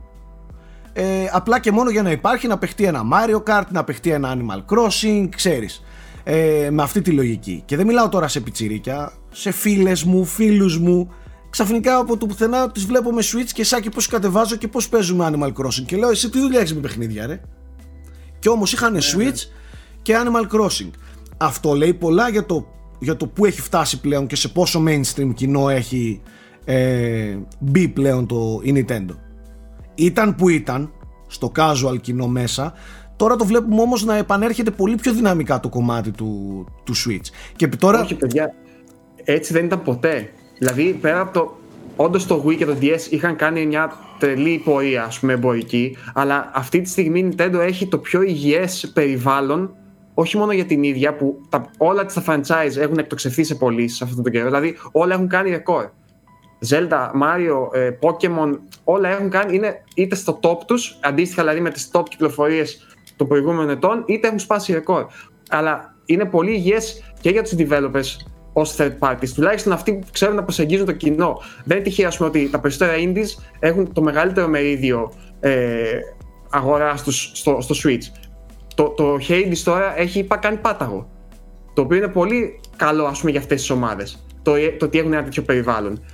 ε, απλά και μόνο για να υπάρχει να παιχτεί ένα Mario Kart, να παιχτεί ένα Animal Crossing, ξέρεις. Ε, με αυτή τη λογική. Και δεν μιλάω τώρα σε πιτσιρίκια, σε φίλες μου, φίλους μου. Ξαφνικά από το πουθενά τις βλέπω με Switch και σάκι πώς κατεβάζω και πώς παίζουμε Animal Crossing. Και λέω εσύ τι δουλειά έχεις με παιχνίδια ρε; Και όμως είχαν Switch και Animal Crossing. Αυτό λέει πολλά για το, για το που έχει φτάσει πλέον και σε πόσο mainstream κοινό έχει ε, μπει πλέον το η Nintendo ήταν που ήταν στο casual κοινό μέσα τώρα το βλέπουμε όμως να επανέρχεται πολύ πιο δυναμικά το κομμάτι του, του Switch και τώρα Όχι, παιδιά, έτσι δεν ήταν ποτέ. Δηλαδή, πέρα από το. Όντως το Wii και το DS είχαν κάνει μια τρελή πορεία, ας πούμε, εμπορική. Αλλά αυτή τη στιγμή η Nintendo έχει το πιο υγιές περιβάλλον. Όχι μόνο για την ίδια, που τα, όλα τα franchise έχουν εκτοξευθεί σε πωλήσεις αυτόν τον καιρό. Δηλαδή, όλα έχουν κάνει ρεκόρ. Zelda, Mario, ε, Pokemon, όλα έχουν κάνει, είναι είτε στο top τους, αντίστοιχα δηλαδή με τις top κυκλοφορίες των προηγούμενων ετών, είτε έχουν σπάσει ρεκόρ. Αλλά είναι πολύ υγιές και για τους developers ως third parties, τουλάχιστον αυτοί που ξέρουν να προσεγγίζουν το κοινό. Δεν είναι τυχαίο ας πούμε, ότι τα περισσότερα indies έχουν το μεγαλύτερο μερίδιο ε, αγοράς τους στο, στο Switch. Το, το Hades τώρα έχει πα- κάνει πάταγο. Το οποίο είναι πολύ καλό ας πούμε, για αυτές τις ομάδες. Το, το ότι έχουν ένα τέτοιο περιβάλλον.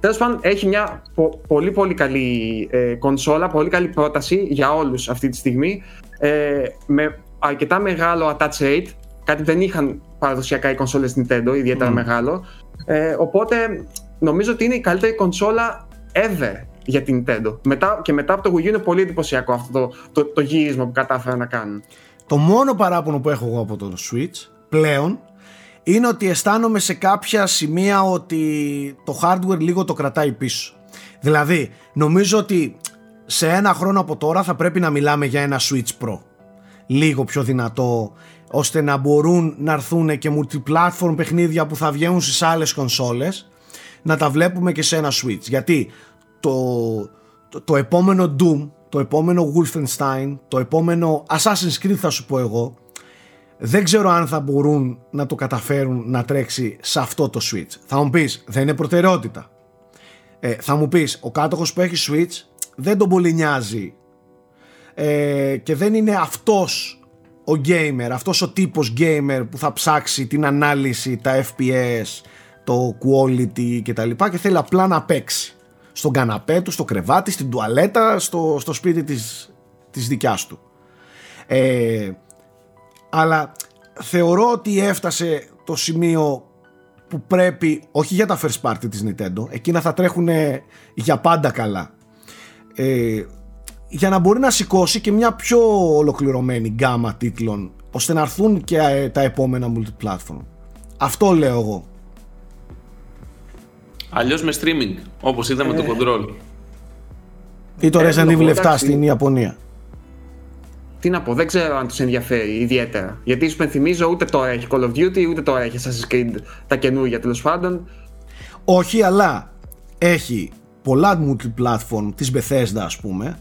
Τέλος πάντων, έχει μια πο- πολύ πολύ καλή ε, κονσόλα, πολύ καλή πρόταση για όλους αυτή τη στιγμή. Ε, με αρκετά μεγάλο attach rate, κάτι που δεν είχαν παραδοσιακά οι κονσόλες Nintendo, ιδιαίτερα Μμμ. μεγάλο. Ε, οπότε νομίζω ότι είναι η καλύτερη κονσόλα ever για την Nintendo. Μετά, και μετά από το Wii U είναι πολύ εντυπωσιακό αυτό το, το, το γύρισμα που κατάφεραν να κάνουν. το μόνο παράπονο που έχω εγώ από το Switch πλέον είναι ότι αισθάνομαι σε κάποια σημεία ότι το hardware λίγο το κρατάει πίσω. Δηλαδή, νομίζω ότι σε ένα χρόνο από τώρα θα πρέπει να μιλάμε για ένα Switch Pro. Λίγο πιο δυνατό, ώστε να μπορούν να έρθουν και multiplatform παιχνίδια που θα βγαίνουν στις άλλες κονσόλες, να τα βλέπουμε και σε ένα Switch. Γιατί το, το, το επόμενο Doom, το επόμενο Wolfenstein, το επόμενο Assassin's Creed θα σου πω εγώ, δεν ξέρω αν θα μπορούν να το καταφέρουν να τρέξει σε αυτό το Switch. Θα μου πεις, δεν είναι προτεραιότητα. Ε, θα μου πεις, ο κάτοχος που έχει Switch δεν τον πολύ νοιάζει ε, και δεν είναι αυτός ο gamer, αυτός ο τύπος gamer που θα ψάξει την ανάλυση, τα FPS, το quality και τα λοιπά και θέλει απλά να παίξει στον καναπέ του, στο κρεβάτι, στην τουαλέτα, στο, στο σπίτι της, της δικιάς του. Ε, αλλά θεωρώ ότι έφτασε το σημείο που πρέπει, όχι για τα first party της Nintendo, εκείνα θα τρέχουν για πάντα καλά, ε, για να μπορεί να σηκώσει και μια πιο ολοκληρωμένη γκάμα τίτλων, ώστε να έρθουν και ε, τα επόμενα multiplatform. Αυτό λέω εγώ. Αλλιώς με streaming, όπως είδαμε το control. Ή το Ε, Resident Evil 7 εντάξει. στην Ιαπωνία. Τι να πω, δεν ξέρω αν τους ενδιαφέρει ιδιαίτερα. Γιατί σου πενθυμίζω ούτε τώρα έχει Call of Duty, ούτε τώρα έχει Assassin's Creed τα καινούργια τέλος πάντων. Όχι, αλλά έχει πολλά multiplatform της Bethesda ας πούμε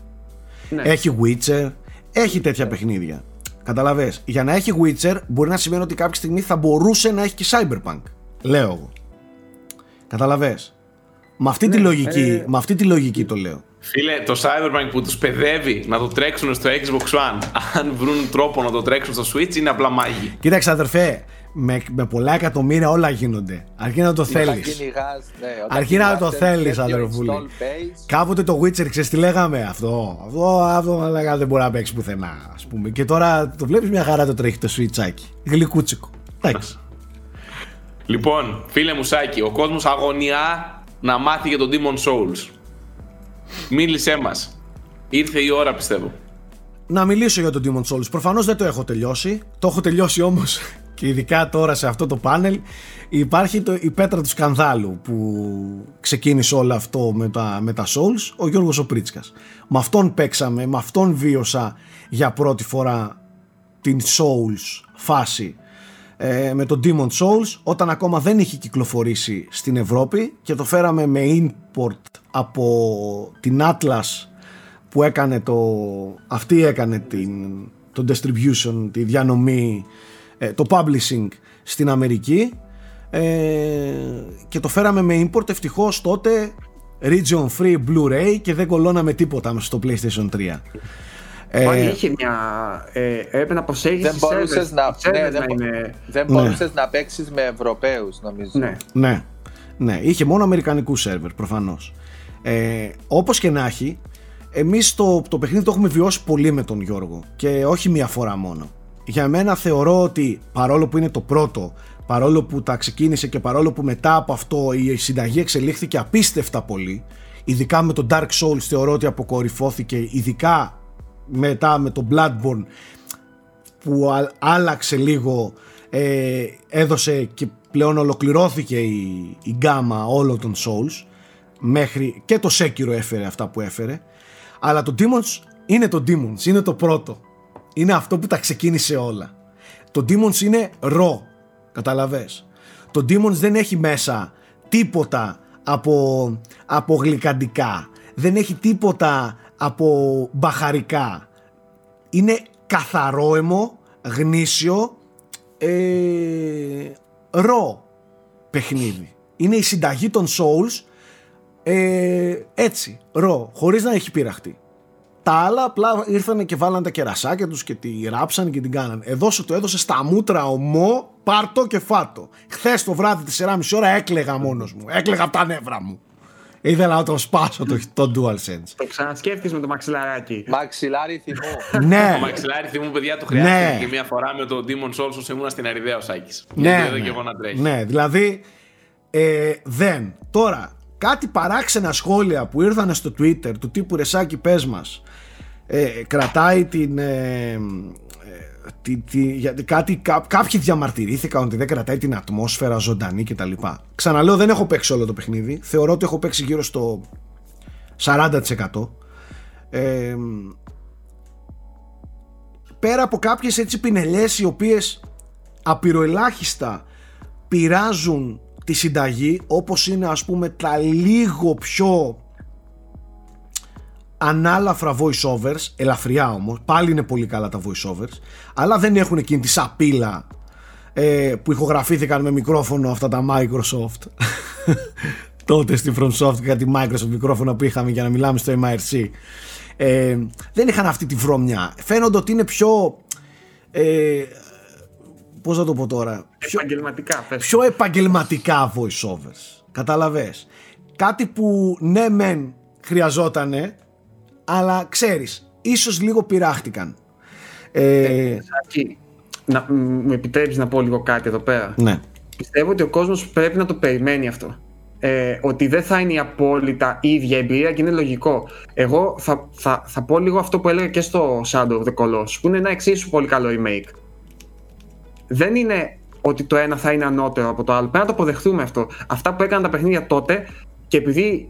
Ναι. Έχει Witcher, έχει τέτοια παιχνίδια. Καταλαβες. Για να έχει Witcher μπορεί να σημαίνει ότι κάποια στιγμή θα μπορούσε να έχει και Cyberpunk. Λέω εγώ. Καταλαβες. Με αυτή, τη, Ναι, λογική, ε, με αυτή τη λογική το λέω. Φίλε, το Cyberpunk που τους παιδεύει να το τρέξουν στο Xbox One, αν βρουν τρόπο να το τρέξουν στο Switch, είναι απλά μάγι. Κοίταξε, αδερφέ, με, με πολλά εκατομμύρια όλα γίνονται. Αρκεί να το θέλεις. Ναι, Αρκεί να το θέλεις, αδερφούλη. Κάποτε το Witcher, ξέρεις τι λέγαμε; Αυτό, αυτό, αυτό λέγαμε, δεν μπορεί να παίξει πουθενά. Ας πούμε. Και τώρα το βλέπεις μια χαρά το τρέχει το Switchάκι. Γλυκούτσικο. Εντάξει. Λοιπόν, φίλε μου Σάκη, ο κόσμος αγωνιά να μάθει για τον Demon Souls. Μίλησέ μας. Ήρθε η ώρα πιστεύω. Να μιλήσω για τον Demon Souls. Προφανώς δεν το έχω τελειώσει. Το έχω τελειώσει όμως και ειδικά τώρα σε αυτό το πάνελ υπάρχει το, η πέτρα του σκανδάλου που ξεκίνησε όλο αυτό με τα, με τα Souls, ο Γιώργος ο Πρίτσκας. Με αυτόν παίξαμε, με αυτόν βίωσα για πρώτη φορά την Souls φάση ε, με τον Demon Souls όταν ακόμα δεν είχε κυκλοφορήσει στην Ευρώπη και το φέραμε με import από την Atlas που έκανε το αυτή έκανε την, το distribution, τη διανομή ε, το publishing στην Αμερική ε, και το φέραμε με import ευτυχώς τότε region free Blu-ray και δεν κολώναμε τίποτα στο PlayStation 3 ε, είχε μια. Ε, έπρεπε να προσέχεις δεν μπορούσες να, ναι, δεν, είναι... δεν μπορούσες ναι. να παίξεις με Ευρωπαίους, νομίζω. Ναι. ναι. ναι, είχε μόνο Αμερικανικού σερβερ προφανώς. Ε, Όπως και να έχει, εμείς το, το παιχνίδι το έχουμε βιώσει πολύ με τον Γιώργο και όχι μία φορά μόνο. Για μένα θεωρώ ότι παρόλο που είναι το πρώτο, παρόλο που τα ξεκίνησε και παρόλο που μετά από αυτό η συνταγή εξελίχθηκε απίστευτα πολύ, ειδικά με το Dark Souls θεωρώ ότι αποκορυφώθηκε, ειδικά μετά με το Bloodborne που άλλαξε λίγο ε, έδωσε και πλέον ολοκληρώθηκε η, η γκάμα όλων των Souls μέχρι και το Sekiro έφερε αυτά που έφερε. Αλλά το Demons είναι το Demons, είναι το πρώτο είναι αυτό που τα ξεκίνησε όλα το Demons είναι ρο καταλαβες το Demons δεν έχει μέσα τίποτα από, από γλυκαντικά δεν έχει τίποτα από μπαχαρικά. Είναι καθαρόαιμο, γνήσιο, ε, ρο παιχνίδι. Είναι η συνταγή των Souls ε, έτσι, ρο, χωρίς να έχει πειραχτεί. Τα άλλα απλά ήρθαν και βάλαν τα κερασάκια τους και τη ράψαν και την κάναν. Εδώ σου το έδωσε στα μούτρα ομό, πάρτο και φάτο. Χθες το βράδυ 4,5 ώρα έκλεγα μόνος μου. Έκλεγα από τα νεύρα μου. Ήθελα να το σπάσω το, το DualSense. Το ξανασκέφτηκες με το μαξιλαράκι. Μαξιλάρι θυμού. ναι. Το μαξιλάρι θυμού, παιδιά, το χρειάζεται ναι. και μία φορά με το Demon Souls όσο ήμουν στην Αριδέα ο Σάκης. Ναι, ναι. Και εγώ να τρέχει. ναι, δηλαδή ε, δεν. Τώρα, κάτι παράξενα σχόλια που ήρθαν στο Twitter του τύπου Ρεσάκη πες μας ε, κρατάει την ε, τι, τι, γιατί κάτι, κά, κάποιοι διαμαρτυρήθηκαν ότι δεν κρατάει την ατμόσφαιρα ζωντανή κτλ. Ξαναλέω, δεν έχω παίξει όλο το παιχνίδι. Θεωρώ ότι έχω παίξει γύρω στο 40%. Ε, πέρα από κάποιες έτσι πινελιές οι οποίες απειροελάχιστα πειράζουν τη συνταγή όπως είναι ας πούμε τα λίγο πιο ανάλαφρα voiceovers, ελαφριά όμως, πάλι είναι πολύ καλά τα voiceovers, αλλά δεν έχουν εκείνη τη σαπίλα ε, που ηχογραφήθηκαν με μικρόφωνο αυτά τα Microsoft. Τότε στη FromSoft και τη Microsoft μικρόφωνο που είχαμε για να μιλάμε στο MIRC ε, δεν είχαν αυτή τη βρώμια φαίνονται ότι είναι πιο ε, πώς να το πω τώρα πιο επαγγελματικά, πιο επαγγελματικά voiceovers. Καταλαβες. Κάτι που ναι μεν χρειαζότανε αλλά ξέρεις, ίσως λίγο πειράχτηκαν. Ε, ε να, μου επιτρέπεις να πω λίγο κάτι εδώ πέρα; Ναι. Πιστεύω ότι ο κόσμος πρέπει να το περιμένει αυτό. Ε, ότι δεν θα είναι η απόλυτα ίδια εμπειρία και είναι λογικό. Εγώ θα, θα, θα πω λίγο αυτό που έλεγα και στο Shadow of the Colossus, που είναι ένα εξίσου πολύ καλό remake. Δεν είναι ότι το ένα θα είναι ανώτερο από το άλλο. Πρέπει να το αποδεχτούμε αυτό. Αυτά που έκαναν τα παιχνίδια τότε και επειδή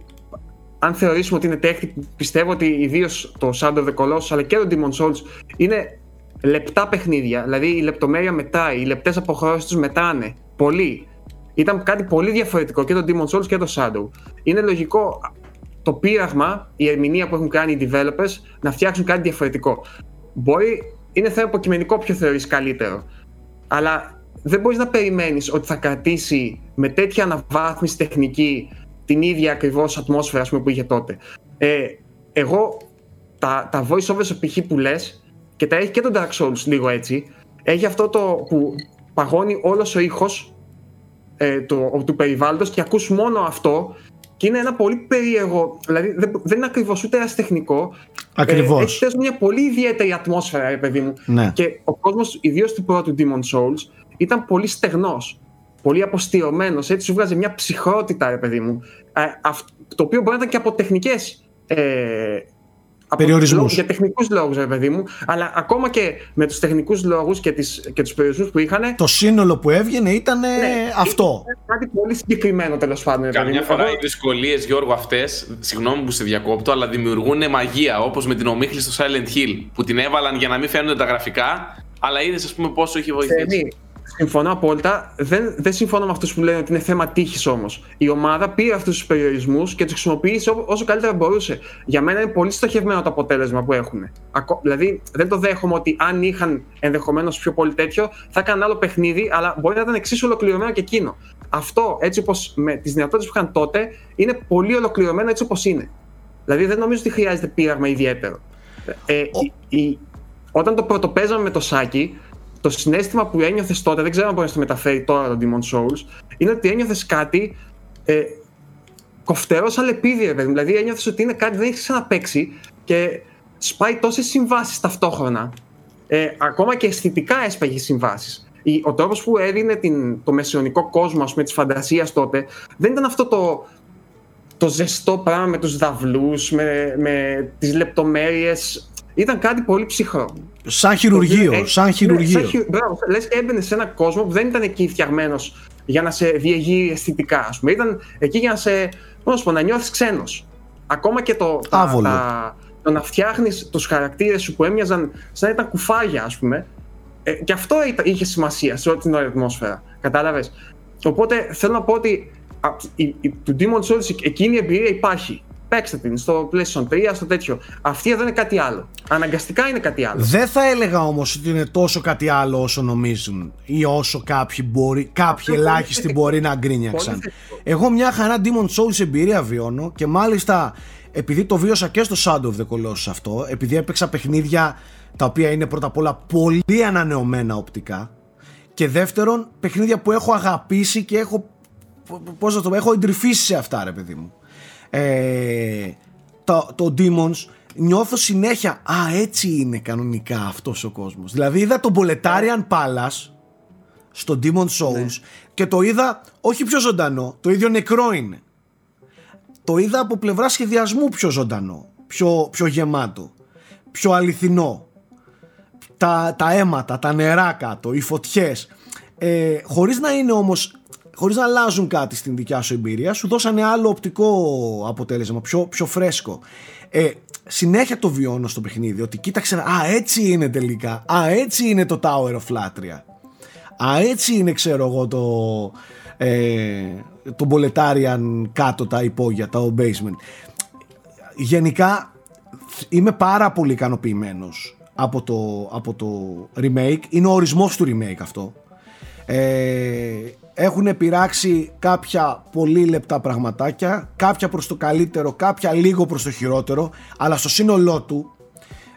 αν θεωρήσουμε ότι είναι τέχνη, πιστεύω ότι ιδίως το Shadow of the Colossus αλλά και το Demon Souls είναι λεπτά παιχνίδια. Δηλαδή η λεπτομέρεια μετράει, οι λεπτές αποχρώσεις τους μετράνε. Πολύ. Ήταν κάτι πολύ διαφορετικό και το Demon Souls και το Shadow. Είναι λογικό το πείραγμα, η ερμηνεία που έχουν κάνει οι developers να φτιάξουν κάτι διαφορετικό. Μπορεί, είναι θέμα υποκειμενικό ποιο θεωρείς καλύτερο. Αλλά δεν μπορείς να περιμένεις ότι θα κρατήσει με τέτοια αναβάθμιση τεχνική την ίδια ακριβώς ατμόσφαιρα πούμε, που είχε τότε. Ε, εγώ τα, τα voice overs π.χ. που λες και τα έχει και το Dark Souls λίγο έτσι. Έχει αυτό το που παγώνει όλος ο ήχος ε, του, του περιβάλλοντος και ακούς μόνο αυτό και είναι ένα πολύ περίεργο, δηλαδή δεν, δεν είναι ακριβώς ούτε αστεχνικό. Ακριβώ. Ε, έχει μια πολύ ιδιαίτερη ατμόσφαιρα, ρε παιδί μου. Ναι. Και ο κόσμος, ιδίως του πρώτου Demon Souls, ήταν πολύ στεγνός. Πολύ αποστηρωμένο. Έτσι σου βγάζει μια ψυχρότητα, ρε παιδί μου. Ε, το οποίο μπορεί να ήταν και από τεχνικές ε, Περιορισμούς. Για τεχνικούς λόγους, ρε παιδί μου. Αλλά ακόμα και με τους τεχνικούς λόγους και, και τους περιορισμούς που είχαν. Το σύνολο που έβγαινε ήταν ναι, αυτό. Ήταν κάτι πολύ συγκεκριμένο τέλος πάντων. Καμιά φορά οι δυσκολίες, Γιώργο, αυτές, συγγνώμη που σε διακόπτω, αλλά δημιουργούν μαγεία. Όπως με την ομίχλη στο Silent Hill που την έβαλαν για να μην φαίνονται τα γραφικά, αλλά είδες, ας πούμε, πόσο έχει βοηθήσει. Συμφωνώ απόλυτα. Δεν, δεν συμφωνώ με αυτούς που λένε ότι είναι θέμα τύχης όμως. Η ομάδα πήρε αυτούς τους περιορισμούς και τους χρησιμοποίησε όσο καλύτερα μπορούσε. Για μένα είναι πολύ στοχευμένο το αποτέλεσμα που έχουν. Δηλαδή, δεν το δέχομαι ότι αν είχαν ενδεχομένως πιο πολύ τέτοιο, θα έκαναν άλλο παιχνίδι, αλλά μπορεί να ήταν εξίσου ολοκληρωμένο και εκείνο. Αυτό, έτσι όπως με τις δυνατότητες που είχαν τότε, είναι πολύ ολοκληρωμένο έτσι όπως είναι. Δηλαδή, δεν νομίζω ότι χρειάζεται πείραγμα ιδιαίτερο. Ε, η, η, όταν το πρωτοπέζαμε με το Σάκι, το συνέστημα που ένιωθες τότε, δεν ξέρω αν μπορείς να το μεταφέρει τώρα το Demon Souls, είναι ότι ένιωθες κάτι ε, κοφτερός σαν λεπίδι, Δηλαδή ένιωθες ότι είναι κάτι δεν έχεις ξαναπέξει και σπάει τόσες συμβάσεις ταυτόχρονα. Ε, ακόμα και αισθητικά έσπαγες συμβάσεις. Ο τρόπος που έδινε την, το μεσαιωνικό κόσμο με της φαντασίας τότε δεν ήταν αυτό το, το ζεστό πράγμα με τους δαυλούς, με, με τις λεπτομέρειες ήταν κάτι πολύ ψυχρό. Σαν χειρουργείο. Έχει, σαν χειρουργείο. Ναι, σαν, μπράβο, λες έμπαινε σε ένα κόσμο που δεν ήταν εκεί φτιαγμένος για να σε διεγείρει αισθητικά. Ας πούμε. Ήταν εκεί για να σε. Πώς πω, να νιώθεις ξένος. Ακόμα και το, τα, τα, το να φτιάχνεις τους χαρακτήρες σου που έμοιαζαν σαν να ήταν κουφάγια, ας πούμε. Ε, και αυτό είχε σημασία σε όλη την ατμόσφαιρα. Κατάλαβες. Οπότε θέλω να πω ότι του Demon Souls εκείνη η εμπειρία υπάρχει. Παίξτε την στο PlayStation 3, στο τέτοιο. Αυτή εδώ είναι κάτι άλλο. Αναγκαστικά είναι κάτι άλλο. Δεν θα έλεγα όμως ότι είναι τόσο κάτι άλλο όσο νομίζουν ή όσο κάποιοι, μπορεί, κάποιοι ελάχιστοι μπορεί να γκρίνιαξαν. Εγώ μια χαρά Demon Souls εμπειρία βιώνω και μάλιστα επειδή το βίωσα και στο Shadow of the Colossus αυτό, επειδή έπαιξα παιχνίδια τα οποία είναι πρώτα απ' όλα πολύ ανανεωμένα οπτικά και δεύτερον παιχνίδια που έχω αγαπήσει και έχω πώς να το πω, έχω εντρυφήσει σε αυτά ρε παιδί μου ε, το, το Demons νιώθω συνέχεια α έτσι είναι κανονικά αυτός ο κόσμος δηλαδή είδα τον Boletarian Palace στο Demon Souls ναι. και το είδα όχι πιο ζωντανό το ίδιο νεκρό είναι. Το είδα από πλευρά σχεδιασμού πιο ζωντανό πιο, πιο γεμάτο πιο αληθινό. Τα, τα αίματα, τα νερά κάτω, οι φωτιές. Ε, χωρίς να είναι όμως χωρίς να αλλάζουν κάτι στην δικιά σου εμπειρία, σου δώσανε άλλο οπτικό αποτέλεσμα, πιο, πιο φρέσκο. Ε, συνέχεια το βιώνω στο παιχνίδι ότι κοίταξε, α έτσι είναι τελικά, α έτσι είναι το Tower of Latria, α έτσι είναι ξέρω εγώ το, ε, το Boletarian κάτω τα υπόγεια, τα basement. Γενικά είμαι πάρα πολύ ικανοποιημένος από το, από το remake, είναι ο ορισμός του remake αυτό. Ε, έχουν πειράξει κάποια πολύ λεπτά πραγματάκια, κάποια προς το καλύτερο, κάποια λίγο προς το χειρότερο, αλλά στο σύνολό του,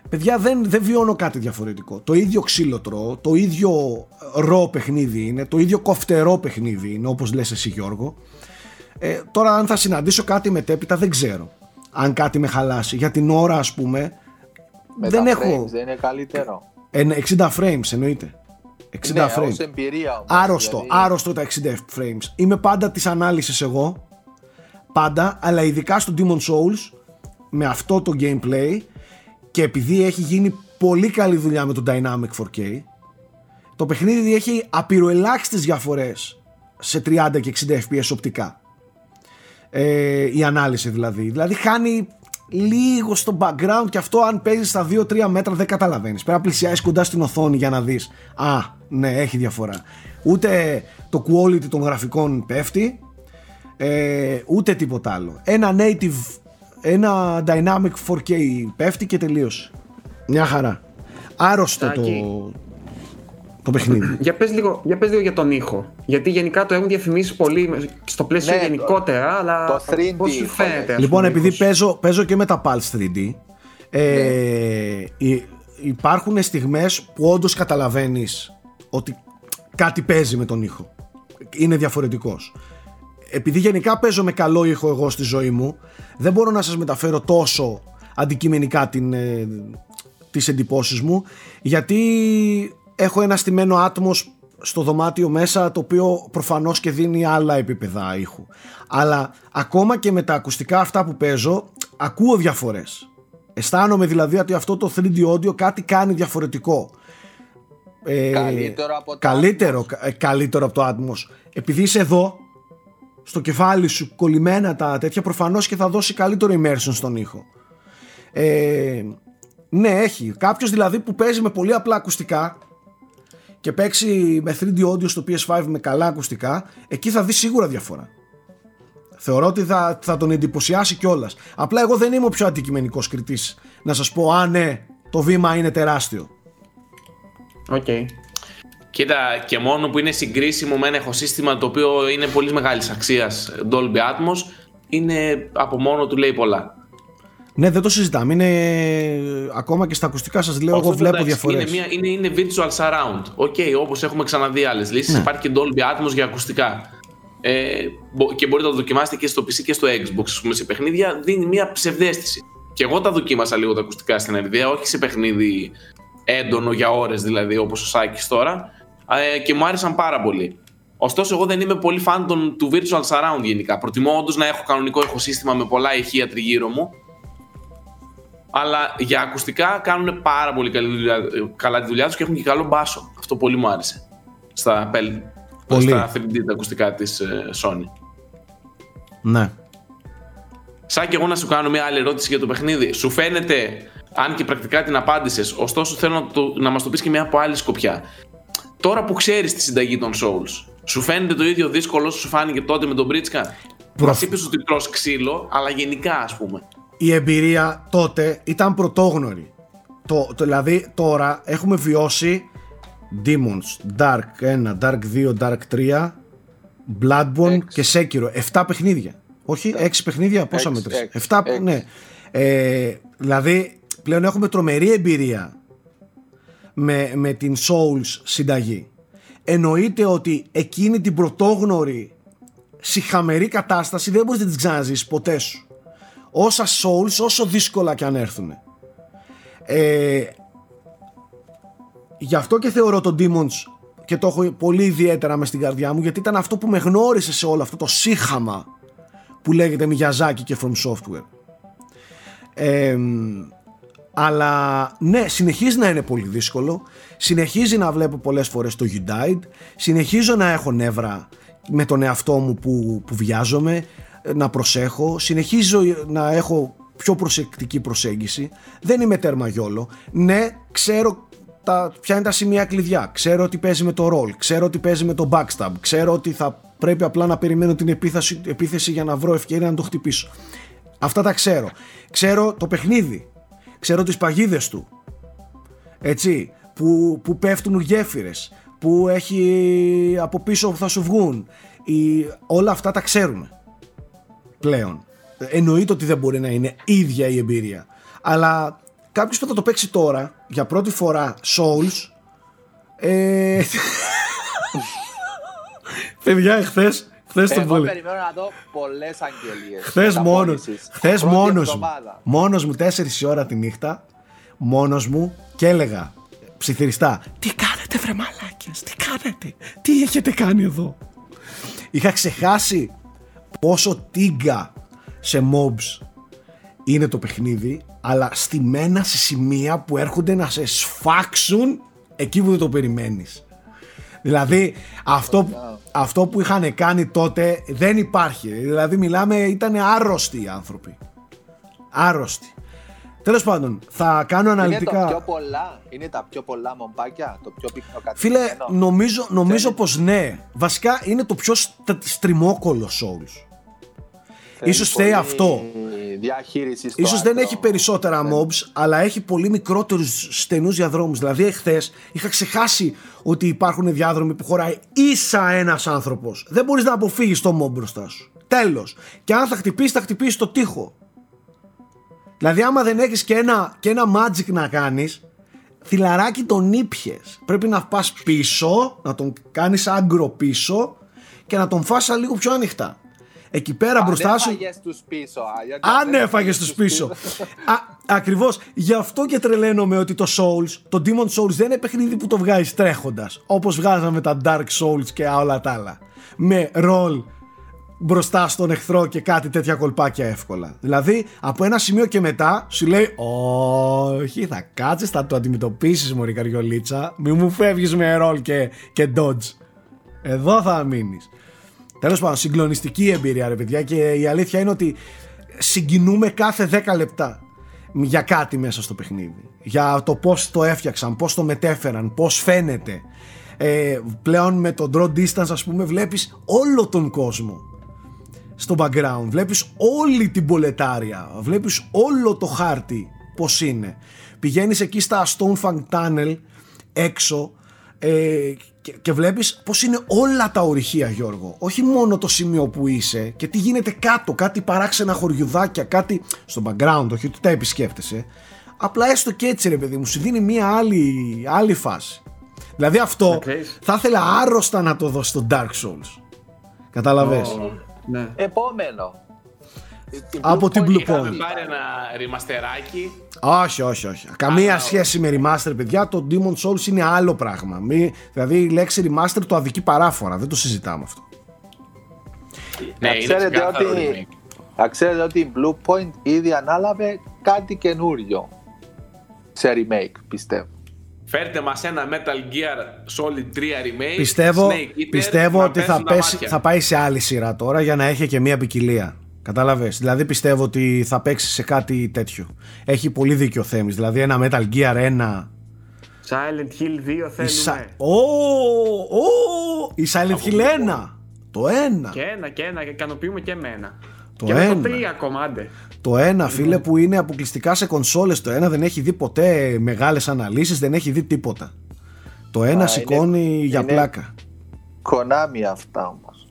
παιδιά δεν, δεν βιώνω κάτι διαφορετικό. Το ίδιο ξύλο τρώω, το ίδιο ρο παιχνίδι είναι, το ίδιο κοφτερό παιχνίδι είναι, όπως λες εσύ Γιώργο. Ε, τώρα αν θα συναντήσω κάτι μετέπειτα δεν ξέρω. Αν κάτι με χαλάσει. Για την ώρα ας πούμε, με δεν τα έχω... δεν είναι καλύτερο. 60 frames εννοείται. 60 ναι, frames. Ως εμπειρία όμως, άρρωστο, δηλαδή... άρρωστο τα 60 frames. Είμαι πάντα της ανάλυσης εγώ. Πάντα, αλλά ειδικά στο Demon Souls με αυτό το gameplay και επειδή έχει γίνει πολύ καλή δουλειά με το Dynamic 4K το παιχνίδι έχει απειροελάχιστες διαφορές σε 30 και 60 fps οπτικά ε, η ανάλυση δηλαδή δηλαδή χάνει λίγο στο background και αυτό αν παίζεις στα 2-3 μέτρα δεν καταλαβαίνεις πρέπει να πλησιάσεις κοντά στην οθόνη για να δεις α ναι, έχει διαφορά. Ούτε το quality των γραφικών πέφτει, ε, ούτε τίποτα άλλο. Ένα native, ένα dynamic 4K πέφτει και τελείωσε. Μια χαρά. Άρρωστο το... το παιχνίδι. Για πες, λίγο, για πες λίγο για τον ήχο. Γιατί γενικά το έχουν διαφημίσει πολύ στο πλαίσιο Ναι, γενικότερα, αλλά το 3D πώς σου ήχο, φαίνεται. ναι. ας Λοιπόν, πούμε, επειδή ήχος. παίζω, παίζω και με τα Pulse 3D, ε, υ- υπάρχουν στιγμές που όντως καταλαβαίνεις ότι κάτι παίζει με τον ήχο. Είναι διαφορετικός. Επειδή γενικά παίζω με καλό ήχο εγώ στη ζωή μου, δεν μπορώ να σας μεταφέρω τόσο αντικειμενικά την, ε, τις εντυπώσεις μου, γιατί έχω ένα στημένο άτμος στο δωμάτιο μέσα το οποίο προφανώς και δίνει άλλα επίπεδα ήχου. Αλλά ακόμα και με τα ακουστικά αυτά που παίζω, ακούω διαφορές. Αισθάνομαι δηλαδή ότι αυτό το 3D audio κάτι κάνει διαφορετικό. Ε, Καλύτερο από το καλύτερο, ε, καλύτερο από το Atmos. Επειδή είσαι εδώ, στο κεφάλι σου κολλημένα τα τέτοια, προφανώς και θα δώσει καλύτερο immersion στον ήχο. Ε, ναι, έχει. Κάποιος δηλαδή που παίζει με πολύ απλά ακουστικά και παίξει με 3D audio στο PS5 με καλά ακουστικά, εκεί θα δεις σίγουρα διαφορά. Θεωρώ ότι θα, θα τον εντυπωσιάσει κιόλας. Απλά εγώ δεν είμαι ο πιο αντικειμενικός κριτής να σας πω, Α, ναι, το βήμα είναι τεράστιο. Οκ. Κοίτα, και μόνο που είναι συγκρίσιμο με ένα ηχοσύστημα το οποίο είναι πολύς μεγάλης αξίας Dolby Atmos, είναι από μόνο του λέει πολλά. Ναι, δεν το συζητάμε. Είναι ακόμα και στα ακουστικά σας λέω, εγώ Ωστόσο, βλέπω εντάξει, διαφορές. Είναι, μια, είναι, είναι virtual surround. OK, okay, όπως έχουμε ξαναδεί άλλες λύσεις, Ναι. υπάρχει και Dolby Atmos για ακουστικά. Ε, μπο- και μπορείτε να το δοκιμάσετε και στο PC και στο Xbox, ας πούμε, σε παιχνίδια. Δίνει μια ψευδέστηση. Και εγώ τα δοκίμασα λίγο τα ακουστικά στην Nvidia, όχι σε παιχνίδι έντονο για ώρες δηλαδή, όπως ο Σάκης τώρα. Ε, και μου άρεσαν πάρα πολύ. Ωστόσο, εγώ δεν είμαι πολύ φαν των, του virtual surround γενικά. Προτιμώ όντως να έχω κανονικό ηχοσύστημα με πολλά ηχεία τριγύρω μου αλλά για ακουστικά κάνουν πάρα πολύ καλή δουλειά, καλά τη δουλειά τους και έχουν και καλό μπάσο. Αυτό πολύ μου άρεσε. Στα, πέλ- Πολύ. στα 3D τα ακουστικά της Sony. Ναι. Σαν και εγώ να σου κάνω μια άλλη ερώτηση για το παιχνίδι. Σου φαίνεται, αν και πρακτικά την απάντησες, ωστόσο θέλω να, το, να μας το πεις και μια από άλλη σκοπιά. Τώρα που ξέρεις τη συνταγή των Souls, σου φαίνεται το ίδιο δύσκολο όσο σου φάνηκε τότε με τον Μπρίτσκα. Προφ- Μα είπες ότι τρως ξύλο, αλλά γενικά ας πούμε. Η εμπειρία τότε ήταν πρωτόγνωρη. Το, το, δηλαδή τώρα έχουμε βιώσει Demons, Dark 1, Dark 2, Dark 3, Bloodborne Έξι. και Sekiro. 7 παιχνίδια. Όχι, 6 παιχνίδια, πόσα Έξι, μέτρες; έξι, 7, έξι. ναι. Ε, δηλαδή πλέον έχουμε τρομερή εμπειρία με, με την Souls συνταγή. Εννοείται ότι εκείνη την πρωτόγνωρη συχαμερή κατάσταση δεν μπορείς να την ξαναζήσεις ποτέ σου όσα souls όσο δύσκολα και αν έρθουν ε, γι' αυτό και θεωρώ το Demons και το έχω πολύ ιδιαίτερα μες στην καρδιά μου γιατί ήταν αυτό που με γνώρισε σε όλο αυτό το σύχαμα που λέγεται Miyazaki και From Software. Ε, αλλά ναι συνεχίζει να είναι πολύ δύσκολο. Συνεχίζει να βλέπω πολλές φορές το You Died συνεχίζω να έχω νεύρα με τον εαυτό μου που, που βιάζομαι να προσέχω συνεχίζω να έχω πιο προσεκτική προσέγγιση. Δεν είμαι τέρμα γιόλο. Ναι ξέρω τα, ποια είναι τα σημεία κλειδιά. Ξέρω ότι παίζει με το roll ξέρω ότι παίζει με το backstab ξέρω ότι θα πρέπει απλά να περιμένω την επίθεση, επίθεση για να βρω ευκαιρία να το χτυπήσω. Αυτά τα ξέρω. Ξέρω το παιχνίδι. Ξέρω τις παγίδες του. Έτσι, που, που πέφτουν γέφυρες, που έχει από πίσω που θα σου βγουν. Η, όλα αυτά τα ξέρουμε πλέον. Εννοείται ότι δεν μπορεί να είναι ίδια η εμπειρία. Αλλά κάποιος που θα το παίξει τώρα, για πρώτη φορά, Souls, ε, παιδιά, εχθές, χθες το Εγώ πολύ. περιμένω να δω πολλές αγγελίες. Χθες μόνος, μεταπόλησης. χθες Πρώτη μόνος μου, εβδομάδα. μόνος μου 4 η ώρα τη νύχτα, μόνος μου και έλεγα ψιθυριστά, τι κάνετε βρε μαλάκες, τι κάνετε, τι έχετε κάνει εδώ; Είχα ξεχάσει πόσο τίγκα σε mobs είναι το παιχνίδι, αλλά στημένα σε σημεία που έρχονται να σε σφάξουν εκεί που δεν το περιμένεις. Δηλαδή αυτό, αυτό που είχαν κάνει τότε δεν υπάρχει. Δηλαδή μιλάμε ήταν άρρωστοι οι άνθρωποι. Άρρωστοι. Τέλος πάντων, θα κάνω Είναι το αναλυτικά... πιο πολλά, είναι τα πιο πολλά μομπάκια, το πιο πυκνό Φίλε, κατοικημένο. νομίζω, νομίζω Θέλει- πως ναι. Βασικά είναι το πιο στ- στριμόκολο Souls. Θέλεις ίσως πολύ φταίει αυτό. διαχείριση. Ίσως δεν έχει περισσότερα ναι. mobs, αλλά έχει πολύ μικρότερους στενούς διαδρόμους. Δηλαδή, εχθές είχα ξεχάσει ότι υπάρχουν διάδρομοι που χωράει ίσα ένας άνθρωπος. Δεν μπορείς να αποφύγεις το mob μπροστά σου. Τέλος. Και αν θα χτυπήσεις, θα χτυπήσεις το τοίχο. Δηλαδή, άμα δεν έχεις και ένα, και ένα magic να κάνεις, θυλαράκι τον ήπιες. Πρέπει να πας πίσω, να τον κάνεις άγκρο πίσω και να τον φάσα λίγο πιο ανοιχτά. Εκεί πέρα μπροστά σου. τους πίσω. Αν έφαγες τους πίσω. Α, Ακριβώς. Γι' αυτό και τρελαίνομαι ότι το Souls, το Demon Souls δεν είναι παιχνίδι που το βγάζεις τρέχοντας. Όπως βγάζαμε τα Dark Souls και όλα τα άλλα. Με ρολ μπροστά στον εχθρό και κάτι τέτοια κολπάκια εύκολα. Δηλαδή από ένα σημείο και μετά σου λέει Όχι, θα κάτσεις, θα το αντιμετωπίσεις, Μωρή Καριολίτσα. Μη μου φεύγεις με ρολ και, και dodge. Εδώ θα μείνεις. Τέλος πάντων, συγκλονιστική εμπειρία, ρε παιδιά, και η αλήθεια είναι ότι συγκινούμε κάθε 10 λεπτά για κάτι μέσα στο παιχνίδι. Για το πώς το έφτιαξαν, πώς το μετέφεραν, πώς φαίνεται. Ε, πλέον με το draw distance, ας πούμε, βλέπεις όλο τον κόσμο στο background. Βλέπεις όλη την πολετάρια, βλέπεις όλο το χάρτη πώς είναι. Πηγαίνεις εκεί στα Stonefang Tunnel έξω ε, και, και βλέπεις πως είναι όλα τα ορυχεία Γιώργο. Όχι μόνο το σημείο που είσαι και τι γίνεται κάτω. Κάτι παράξενα χωριουδάκια κάτι στο background όχι ότι τα επισκέφτεσαι απλά έστω και έτσι ρε παιδί μου σου δίνει μια άλλη, άλλη φάση. Δηλαδή αυτό θα ήθελα άρρωστα να το δω στο Dark Souls. Κατάλαβες ναι. Επόμενο από την Blue Point. Είχαμε πάρει ένα ρημαστεράκι. Όχι, όχι, όχι. Καμία σχέση με remaster, παιδιά. Το Demon Souls είναι άλλο πράγμα. Μη, δηλαδή η λέξη remaster το αδικεί παράφορα. Δεν το συζητάμε αυτό. Ναι, να, ξέρετε ότι, να ξέρετε ότι η Blue Point ήδη ανάλαβε κάτι καινούριο σε remake, πιστεύω. Φέρτε μας ένα Metal Gear Solid 3 remake. Πιστεύω, πιστεύω ότι θα, πέσει, θα πάει σε άλλη σειρά τώρα για να έχει και μια ποικιλία. Κατάλαβες; Δηλαδή πιστεύω ότι θα παίξει σε κάτι τέτοιο. Έχει πολύ δίκιο Θέμης. Δηλαδή ένα Metal Gear 1. Silent Hill 2 θέλουμε. Ω, ω, η Silent Hill 1. Το 1. Και ένα και ένα. Και ικανοποιούμε και εμένα. Το και 1. το 3 κομμάτι. Το 1 φίλε που είναι αποκλειστικά σε κονσόλες Το 1 δεν έχει δει ποτέ μεγάλες αναλύσεις Δεν έχει δει τίποτα. Το 1 σηκώνει είναι, για είναι πλάκα. Κονάμι αυτά όμως.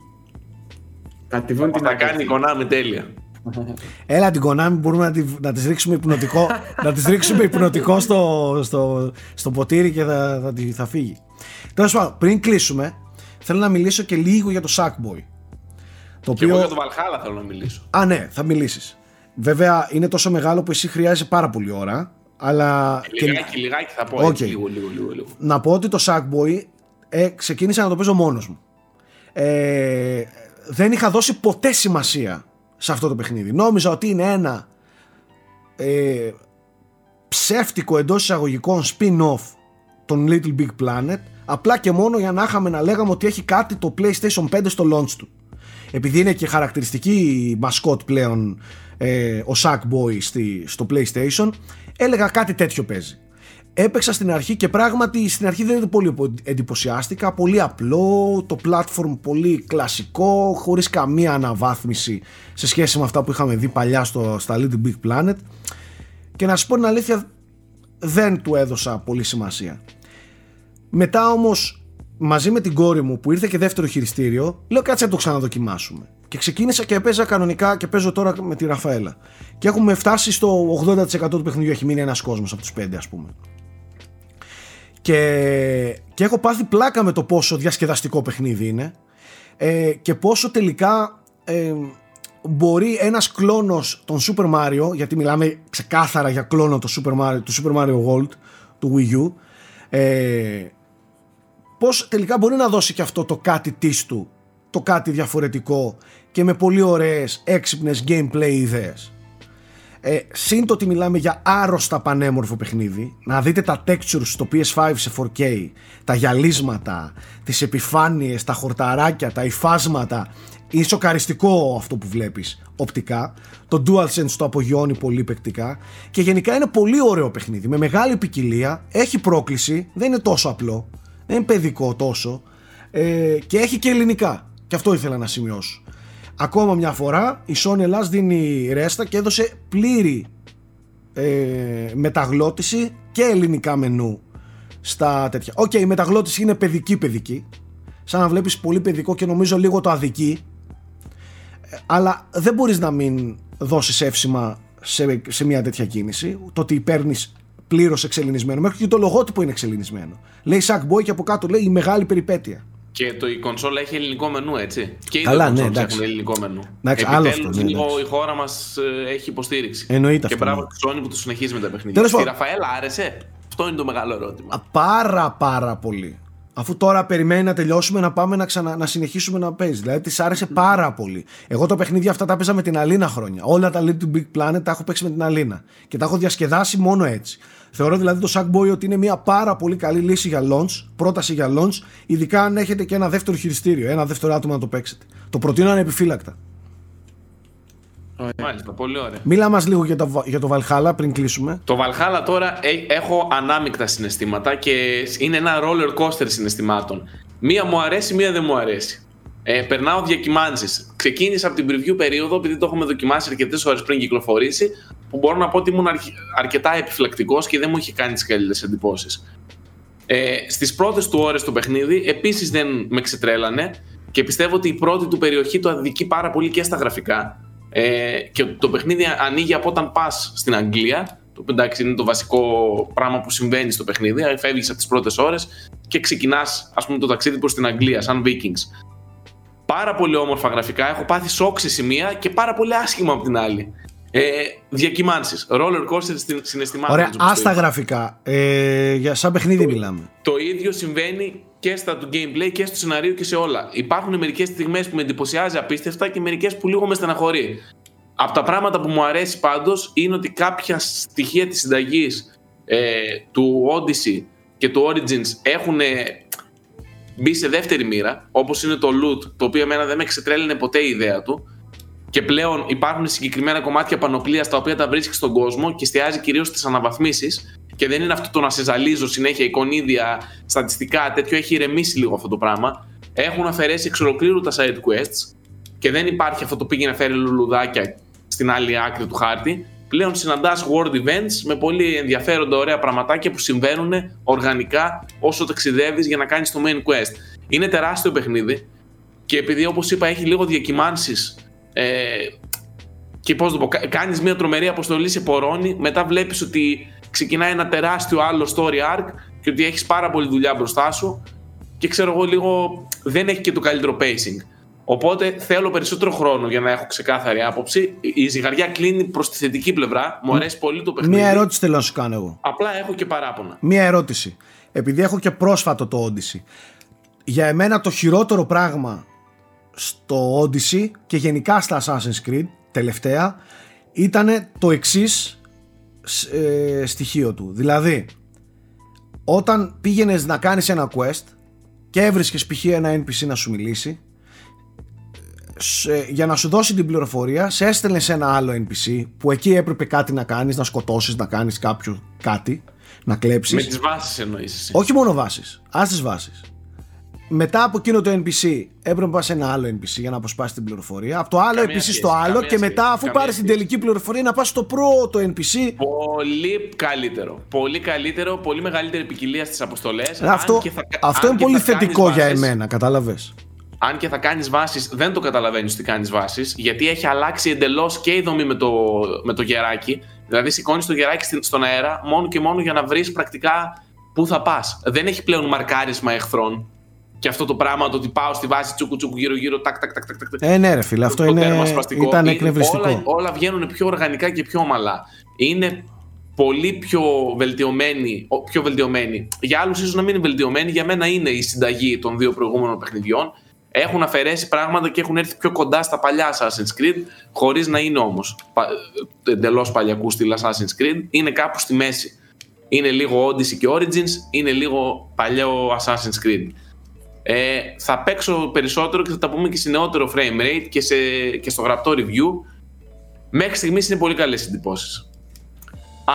Κατηβούν την να κάνει η Konami τέλεια. Έλα την Konami μπορούμε να, τη, να της ρίξουμε υπνοτικό, να της ρίξουμε υπνοτικό στο, στο, στο ποτήρι και θα, θα, θα, φύγει. Τέλος πάντων, πριν κλείσουμε, θέλω να μιλήσω και λίγο για το Sackboy. Το και οποίο... εγώ για το Valhalla θέλω να μιλήσω. Α, ναι, θα μιλήσεις. Βέβαια, είναι τόσο μεγάλο που εσύ χρειάζεσαι πάρα πολύ ώρα. Αλλά... Λιγάκι, και... λιγάκι θα πω. Okay. λίγο, λίγο, λίγο, λίγο. Να πω ότι το Sackboy ε, ξεκίνησα να το παίζω μόνος μου. Ε, δεν είχα δώσει ποτέ σημασία σε αυτό το παιχνίδι. Νόμιζα ότι είναι ένα ε, ψεύτικο εντός εισαγωγικών spin-off των Little Big Planet απλά και μόνο για να είχαμε να λέγαμε ότι έχει κάτι το PlayStation 5 στο launch του. Επειδή είναι και χαρακτηριστική μασκότ πλέον ε, ο Sackboy στη, στο PlayStation έλεγα κάτι τέτοιο παίζει. Έπαιξα στην αρχή και πράγματι στην αρχή δεν πολύ εντυπωσιάστηκα, πολύ απλό, το platform πολύ κλασικό, χωρίς καμία αναβάθμιση σε σχέση με αυτά που είχαμε δει παλιά στο, στα Little Big Planet και να σου πω την αλήθεια δεν του έδωσα πολύ σημασία. Μετά όμως μαζί με την κόρη μου που ήρθε και δεύτερο χειριστήριο λέω κάτσε να το ξαναδοκιμάσουμε και ξεκίνησα και έπαιζα κανονικά και παίζω τώρα με τη Ραφαέλα. Και έχουμε φτάσει στο 80% του παιχνιδιού έχει μείνει ένας κόσμος από τους 5 ας πούμε. Και, και έχω πάθει πλάκα με το πόσο διασκεδαστικό παιχνίδι είναι ε, και πόσο τελικά ε, μπορεί ένας κλόνος των Super Mario γιατί μιλάμε ξεκάθαρα για κλόνο του Super Mario, του Super Mario World του Wii U ε, πως τελικά μπορεί να δώσει και αυτό το κάτι της του το κάτι διαφορετικό και με πολύ ωραίες έξυπνες gameplay ιδέες. Ε, συν το ότι μιλάμε για άρρωστα πανέμορφο παιχνίδι, να δείτε τα textures στο PS5 σε 4K, τα γυαλίσματα, τις επιφάνειες, τα χορταράκια, τα υφάσματα, είναι σοκαριστικό αυτό που βλέπεις οπτικά, το DualSense το απογειώνει πολύ παικτικά και γενικά είναι πολύ ωραίο παιχνίδι, με μεγάλη ποικιλία, έχει πρόκληση, δεν είναι τόσο απλό, δεν είναι παιδικό τόσο ε, και έχει και ελληνικά και αυτό ήθελα να σημειώσω. ακόμα μια φορά η Sony Ελλάς δίνει ρέστα και έδωσε πλήρη ε, μεταγλώττιση και ελληνικά μενού στα τέτοια. Οκ, η μεταγλώττιση είναι παιδική παιδική. Σαν να βλέπεις πολύ παιδικό και νομίζω λίγο το αδική. Ε, αλλά δεν μπορείς να μην δώσεις εύσημα σε, σε μια τέτοια κίνηση. Το ότι παίρνεις πλήρως εξελληνισμένο. Μέχρι και το λογότυπο είναι εξελληνισμένο. Λέει Sackboy και από κάτω λέει η μεγάλη περιπέτεια. Και το, η κονσόλα έχει ελληνικό μενού, έτσι. Και οι Καλά, δύο ναι, κονσόλες εντάξει. έχουν ελληνικό μενού. Εντάξει, άλλο Επιτέλους, αυτό, ναι, λίγο εντάξει. η χώρα μας έχει υποστήριξη. Εννοείται και αυτό, μπράβο ναι. τη Sony που το συνεχίζει με τα παιχνίδια. Τέλος Στη πάντων. Ραφαέλα άρεσε; Αυτό είναι το μεγάλο ερώτημα. Α, Πάρα πάρα πολύ. Αφού τώρα περιμένει να τελειώσουμε να πάμε να, ξανα, να συνεχίσουμε να παίζει. Δηλαδή της άρεσε πάρα πολύ. Εγώ τα παιχνίδια αυτά τα παίζα με την Αλίνα χρόνια. Όλα τα Little Big Planet τα έχω παίξει με την Αλίνα. Και τα έχω διασκεδάσει μόνο έτσι. Θεωρώ δηλαδή το Sackboy ότι είναι μια πάρα πολύ καλή λύση για launch, πρόταση για launch, ειδικά αν έχετε και ένα δεύτερο χειριστήριο, ένα δεύτερο άτομο να το παίξετε. Το προτείνω ανεπιφύλακτα. Μάλιστα, πολύ ωραία. Μίλα μας λίγο για το, για το Valhalla πριν κλείσουμε. Το Valhalla τώρα ε, έχω ανάμεικτα συναισθήματα και είναι ένα roller coaster συναισθημάτων. Μία μου αρέσει, μία δεν μου αρέσει. Ε, περνάω διακυμάνσεις. Ξεκίνησα από την preview περίοδο, επειδή το έχουμε δοκιμάσει αρκετές ώρες πριν κυκλοφορήσει, που μπορώ να πω ότι ήμουν αρκε- αρκετά επιφυλακτικός και δεν μου είχε κάνει τις καλύτερες εντυπώσεις. Ε, Στις πρώτες του ώρες το παιχνίδι, επίσης δεν με ξετρέλανε και πιστεύω ότι η πρώτη του περιοχή το αδικεί πάρα πολύ και στα γραφικά. Ε, και το παιχνίδι ανοίγει από όταν πας στην Αγγλία. Το οποίο εντάξει είναι το βασικό πράγμα που συμβαίνει στο παιχνίδι. Φεύγεις από τις πρώτες ώρες και ξεκινάς, ας πούμε, το ταξίδι προς την Αγγλία, σαν Vikings. Πάρα πολύ όμορφα γραφικά. Έχω πάθει σοκ σε σημεία και πάρα πολύ άσχημα από την άλλη. Ε, Διακυμάνσεις. Roller coaster στην- συναισθημάτων. Ωραία, έτσι όπως το άστα είπα. γραφικά. Ε, για σαν παιχνίδι μιλάμε. Το ίδιο συμβαίνει και στα του gameplay και στο σενάριο και σε όλα. Υπάρχουν μερικές στιγμές που με εντυπωσιάζει απίστευτα και μερικές που λίγο με στεναχωρεί. Από τα πράγματα που μου αρέσει πάντως είναι ότι κάποια στοιχεία της συνταγής ε, του Odyssey και του Origins έχουν μπει σε δεύτερη μοίρα, όπως είναι το loot, το οποίο εμένα δεν με ξετρέλαινε ποτέ η ιδέα του. Και πλέον υπάρχουν συγκεκριμένα κομμάτια πανοπλίας τα οποία τα βρίσκεις στον κόσμο και εστιάζει κυρίως στις αναβαθμίσεις. Και δεν είναι αυτό το να σε ζαλίζω συνέχεια εικονίδια, στατιστικά, τέτοιο. Έχει ηρεμήσει λίγο αυτό το πράγμα. Έχουν αφαιρέσει εξ ολοκλήρου τα side quests και δεν υπάρχει αυτό το πήγαινε να φέρει λουλουδάκια στην άλλη άκρη του χάρτη. Πλέον συναντάς world events με πολύ ενδιαφέροντα ωραία πραγματάκια που συμβαίνουν οργανικά όσο ταξιδεύεις για να κάνεις το main quest. Είναι τεράστιο παιχνίδι και επειδή όπως είπα έχει λίγο διακυμάνσεις ε, και πώς το πω, κα- κάνεις μια τρομερή αποστολή σε πορώνει, μετά βλέπεις ότι ξεκινάει ένα τεράστιο άλλο story arc και ότι έχεις πάρα πολλή δουλειά μπροστά σου και ξέρω εγώ λίγο δεν έχει και το καλύτερο pacing. Οπότε θέλω περισσότερο χρόνο για να έχω ξεκάθαρη άποψη. Η ζυγαριά κλείνει προς τη θετική πλευρά. Μου αρέσει πολύ το παιχνίδι. Μία ερώτηση θέλω να σου κάνω εγώ. Απλά έχω και παράπονα. Μία ερώτηση. Επειδή έχω και πρόσφατο το Odyssey. Για εμένα το χειρότερο πράγμα στο Odyssey και γενικά στα Assassin's Creed τελευταία ήταν το εξής στοιχείο του. Δηλαδή, όταν πήγαινες να κάνεις ένα quest και έβρισκες π.χ. ένα NPC να σου μιλήσει σε- για να σου δώσει την πληροφορία σε έστελνε σε ένα άλλο NPC που εκεί έπρεπε κάτι να κάνεις, να σκοτώσεις, να κάνεις κάποιο κάτι, να κλέψεις. Με τις βάσεις εννοείς εσύ. Όχι μόνο βάσεις, ας τις βάσεις. Μετά από εκείνο το NPC έπρεπε να πας σε ένα άλλο NPC για να αποσπάσεις την πληροφορία. Από το άλλο Καμία NPC σχέση, στο άλλο καμία και σχέση, μετά αφού καμία πάρεις την σχέση. τελική πληροφορία να πας στο πρώτο NPC. Πολύ καλύτερο. Πολύ καλύτερο, πολύ μεγαλύτερη ποικιλία στις αποστολές. Αυτό, Αν και θα- αυτό αν είναι και πολύ θα κάνεις θετικό για βάσεις- εμένα, κατάλαβες. Αν και θα κάνεις βάσεις, δεν το καταλαβαίνεις ότι κάνεις βάσεις, γιατί έχει αλλάξει εντελώς και η δομή με το, με το γεράκι. Δηλαδή, σηκώνεις το γεράκι στην- στον αέρα μόνο και μόνο για να βρεις πρακτικά πού θα πας. Δεν έχει πλέον μαρκάρισμα εχθρών. Και αυτό το πράγμα το ότι πάω στη βάση τσούκου τσούκου γύρω γύρω, τάκ τάκ τάκ τάκ. τάκ, Ε, ναι, ρε φίλε, αυτό το είναι, τέρμα σπαστικό. ήταν Είναι- εκνευριστικό. Όλα, όλα βγαίνουν πιο οργανικά και πιο ομαλά. Είναι πολύ πιο βελτιωμένη, ο- πιο βελτιωμένη. Για άλλους ίσως να μην είναι βελτιωμένη, για μένα είναι η συνταγή των δύο προηγούμενων παιχνιδιών. Έχουν αφαιρέσει πράγματα και έχουν έρθει πιο κοντά στα παλιά Assassin's Creed, χωρίς να είναι όμως εντελώς παλιακούς στυλ Assassin's Creed. Είναι κάπου στη μέση. Είναι λίγο Odyssey και Origins, είναι λίγο παλιό Assassin's Creed. Ε, θα παίξω περισσότερο και θα τα πούμε και σε νεότερο frame rate και, σε, και στο γραπτό review. Μέχρι στιγμής είναι πολύ καλές εντυπώσεις.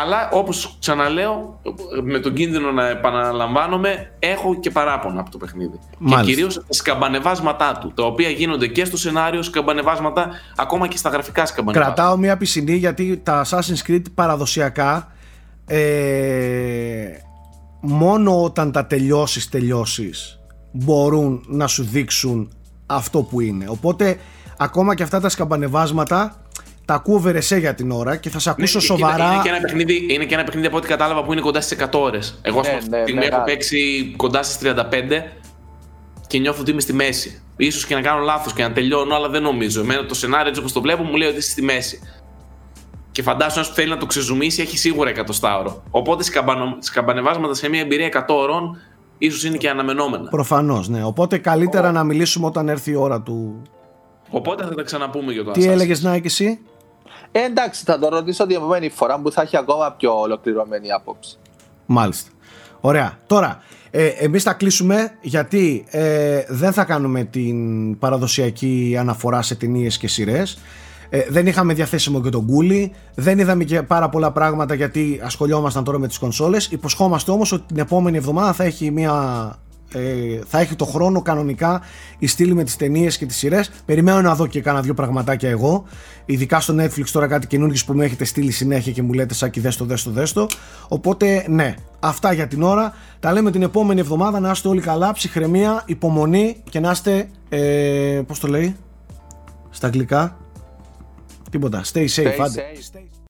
Αλλά όπως ξαναλέω, με τον κίνδυνο να επαναλαμβάνομαι, έχω και παράπονα από το παιχνίδι. Μάλιστα. Και κυρίως τα σκαμπανεβάσματά του, τα οποία γίνονται και στο σενάριο σκαμπανεβάσματα, ακόμα και στα γραφικά σκαμπανεβάσματα. Κρατάω μία πισινή γιατί τα Assassin's Creed παραδοσιακά ε, μόνο όταν τα τελειώσεις τελειώσεις μπορούν να σου δείξουν αυτό που είναι. Οπότε ακόμα και αυτά τα σκαμπανεβάσματα τα ακούω βερεσέ για την ώρα και θα σε ακούσω Ναι, σοβαρά. Είναι και, ένα παιχνίδι, είναι και ένα παιχνίδι από ό,τι κατάλαβα που είναι κοντά στις 100 ώρες. Εγώ Ναι, αυτή τη ναι, στιγμή μεγάλο. έχω παίξει κοντά στις 35 και νιώθω ότι είμαι στη μέση. Ίσως και να κάνω λάθος και να τελειώνω, αλλά δεν νομίζω. Εμένα το σενάριο έτσι όπως το βλέπω μου λέει ότι είσαι στη μέση. Και φαντάζομαι ένας που θέλει να το ξεζουμίσει έχει σίγουρα εκατοστάωρο. Οπότε σκαμπανο- σκαμπανεβάσματα σε μια εμπειρία 100 ώρων ίσως είναι και αναμενόμενα. Προφανώς, ναι. Οπότε καλύτερα να μιλήσουμε όταν έρθει η ώρα του. Οπότε θα τα ξαναπούμε για το Τι Assassin's. έλεγες να εσύ; Ε, εντάξει, θα το ρωτήσω την επόμενη φορά που θα έχει ακόμα πιο ολοκληρωμένη άποψη. Μάλιστα. Ωραία. Τώρα, ε, εμείς θα κλείσουμε γιατί ε, δεν θα κάνουμε την παραδοσιακή αναφορά σε ταινίες και σειρές. Ε, δεν είχαμε διαθέσιμο και τον κούλι. Δεν είδαμε και πάρα πολλά πράγματα γιατί ασχολιόμασταν τώρα με τις κονσόλες. Υποσχόμαστε όμως ότι την επόμενη εβδομάδα θα έχει μια... Ε, θα έχει το χρόνο κανονικά η στήλη με τις ταινίες και τις σειρές. Περιμένω να δω και κάνα δύο πραγματάκια εγώ. Ειδικά στο Netflix τώρα κάτι καινούργιο που μου έχετε στείλει συνέχεια και μου λέτε σάκι δες το δες το δες το. Οπότε ναι αυτά για την ώρα. Τα λέμε την επόμενη εβδομάδα. Να είστε όλοι καλά. Ψυχραιμία, υπομονή και να είστε ε, πως το λέει στα αγγλικά. Τίποτα. Stay safe, Stay άντε. safe. Stay-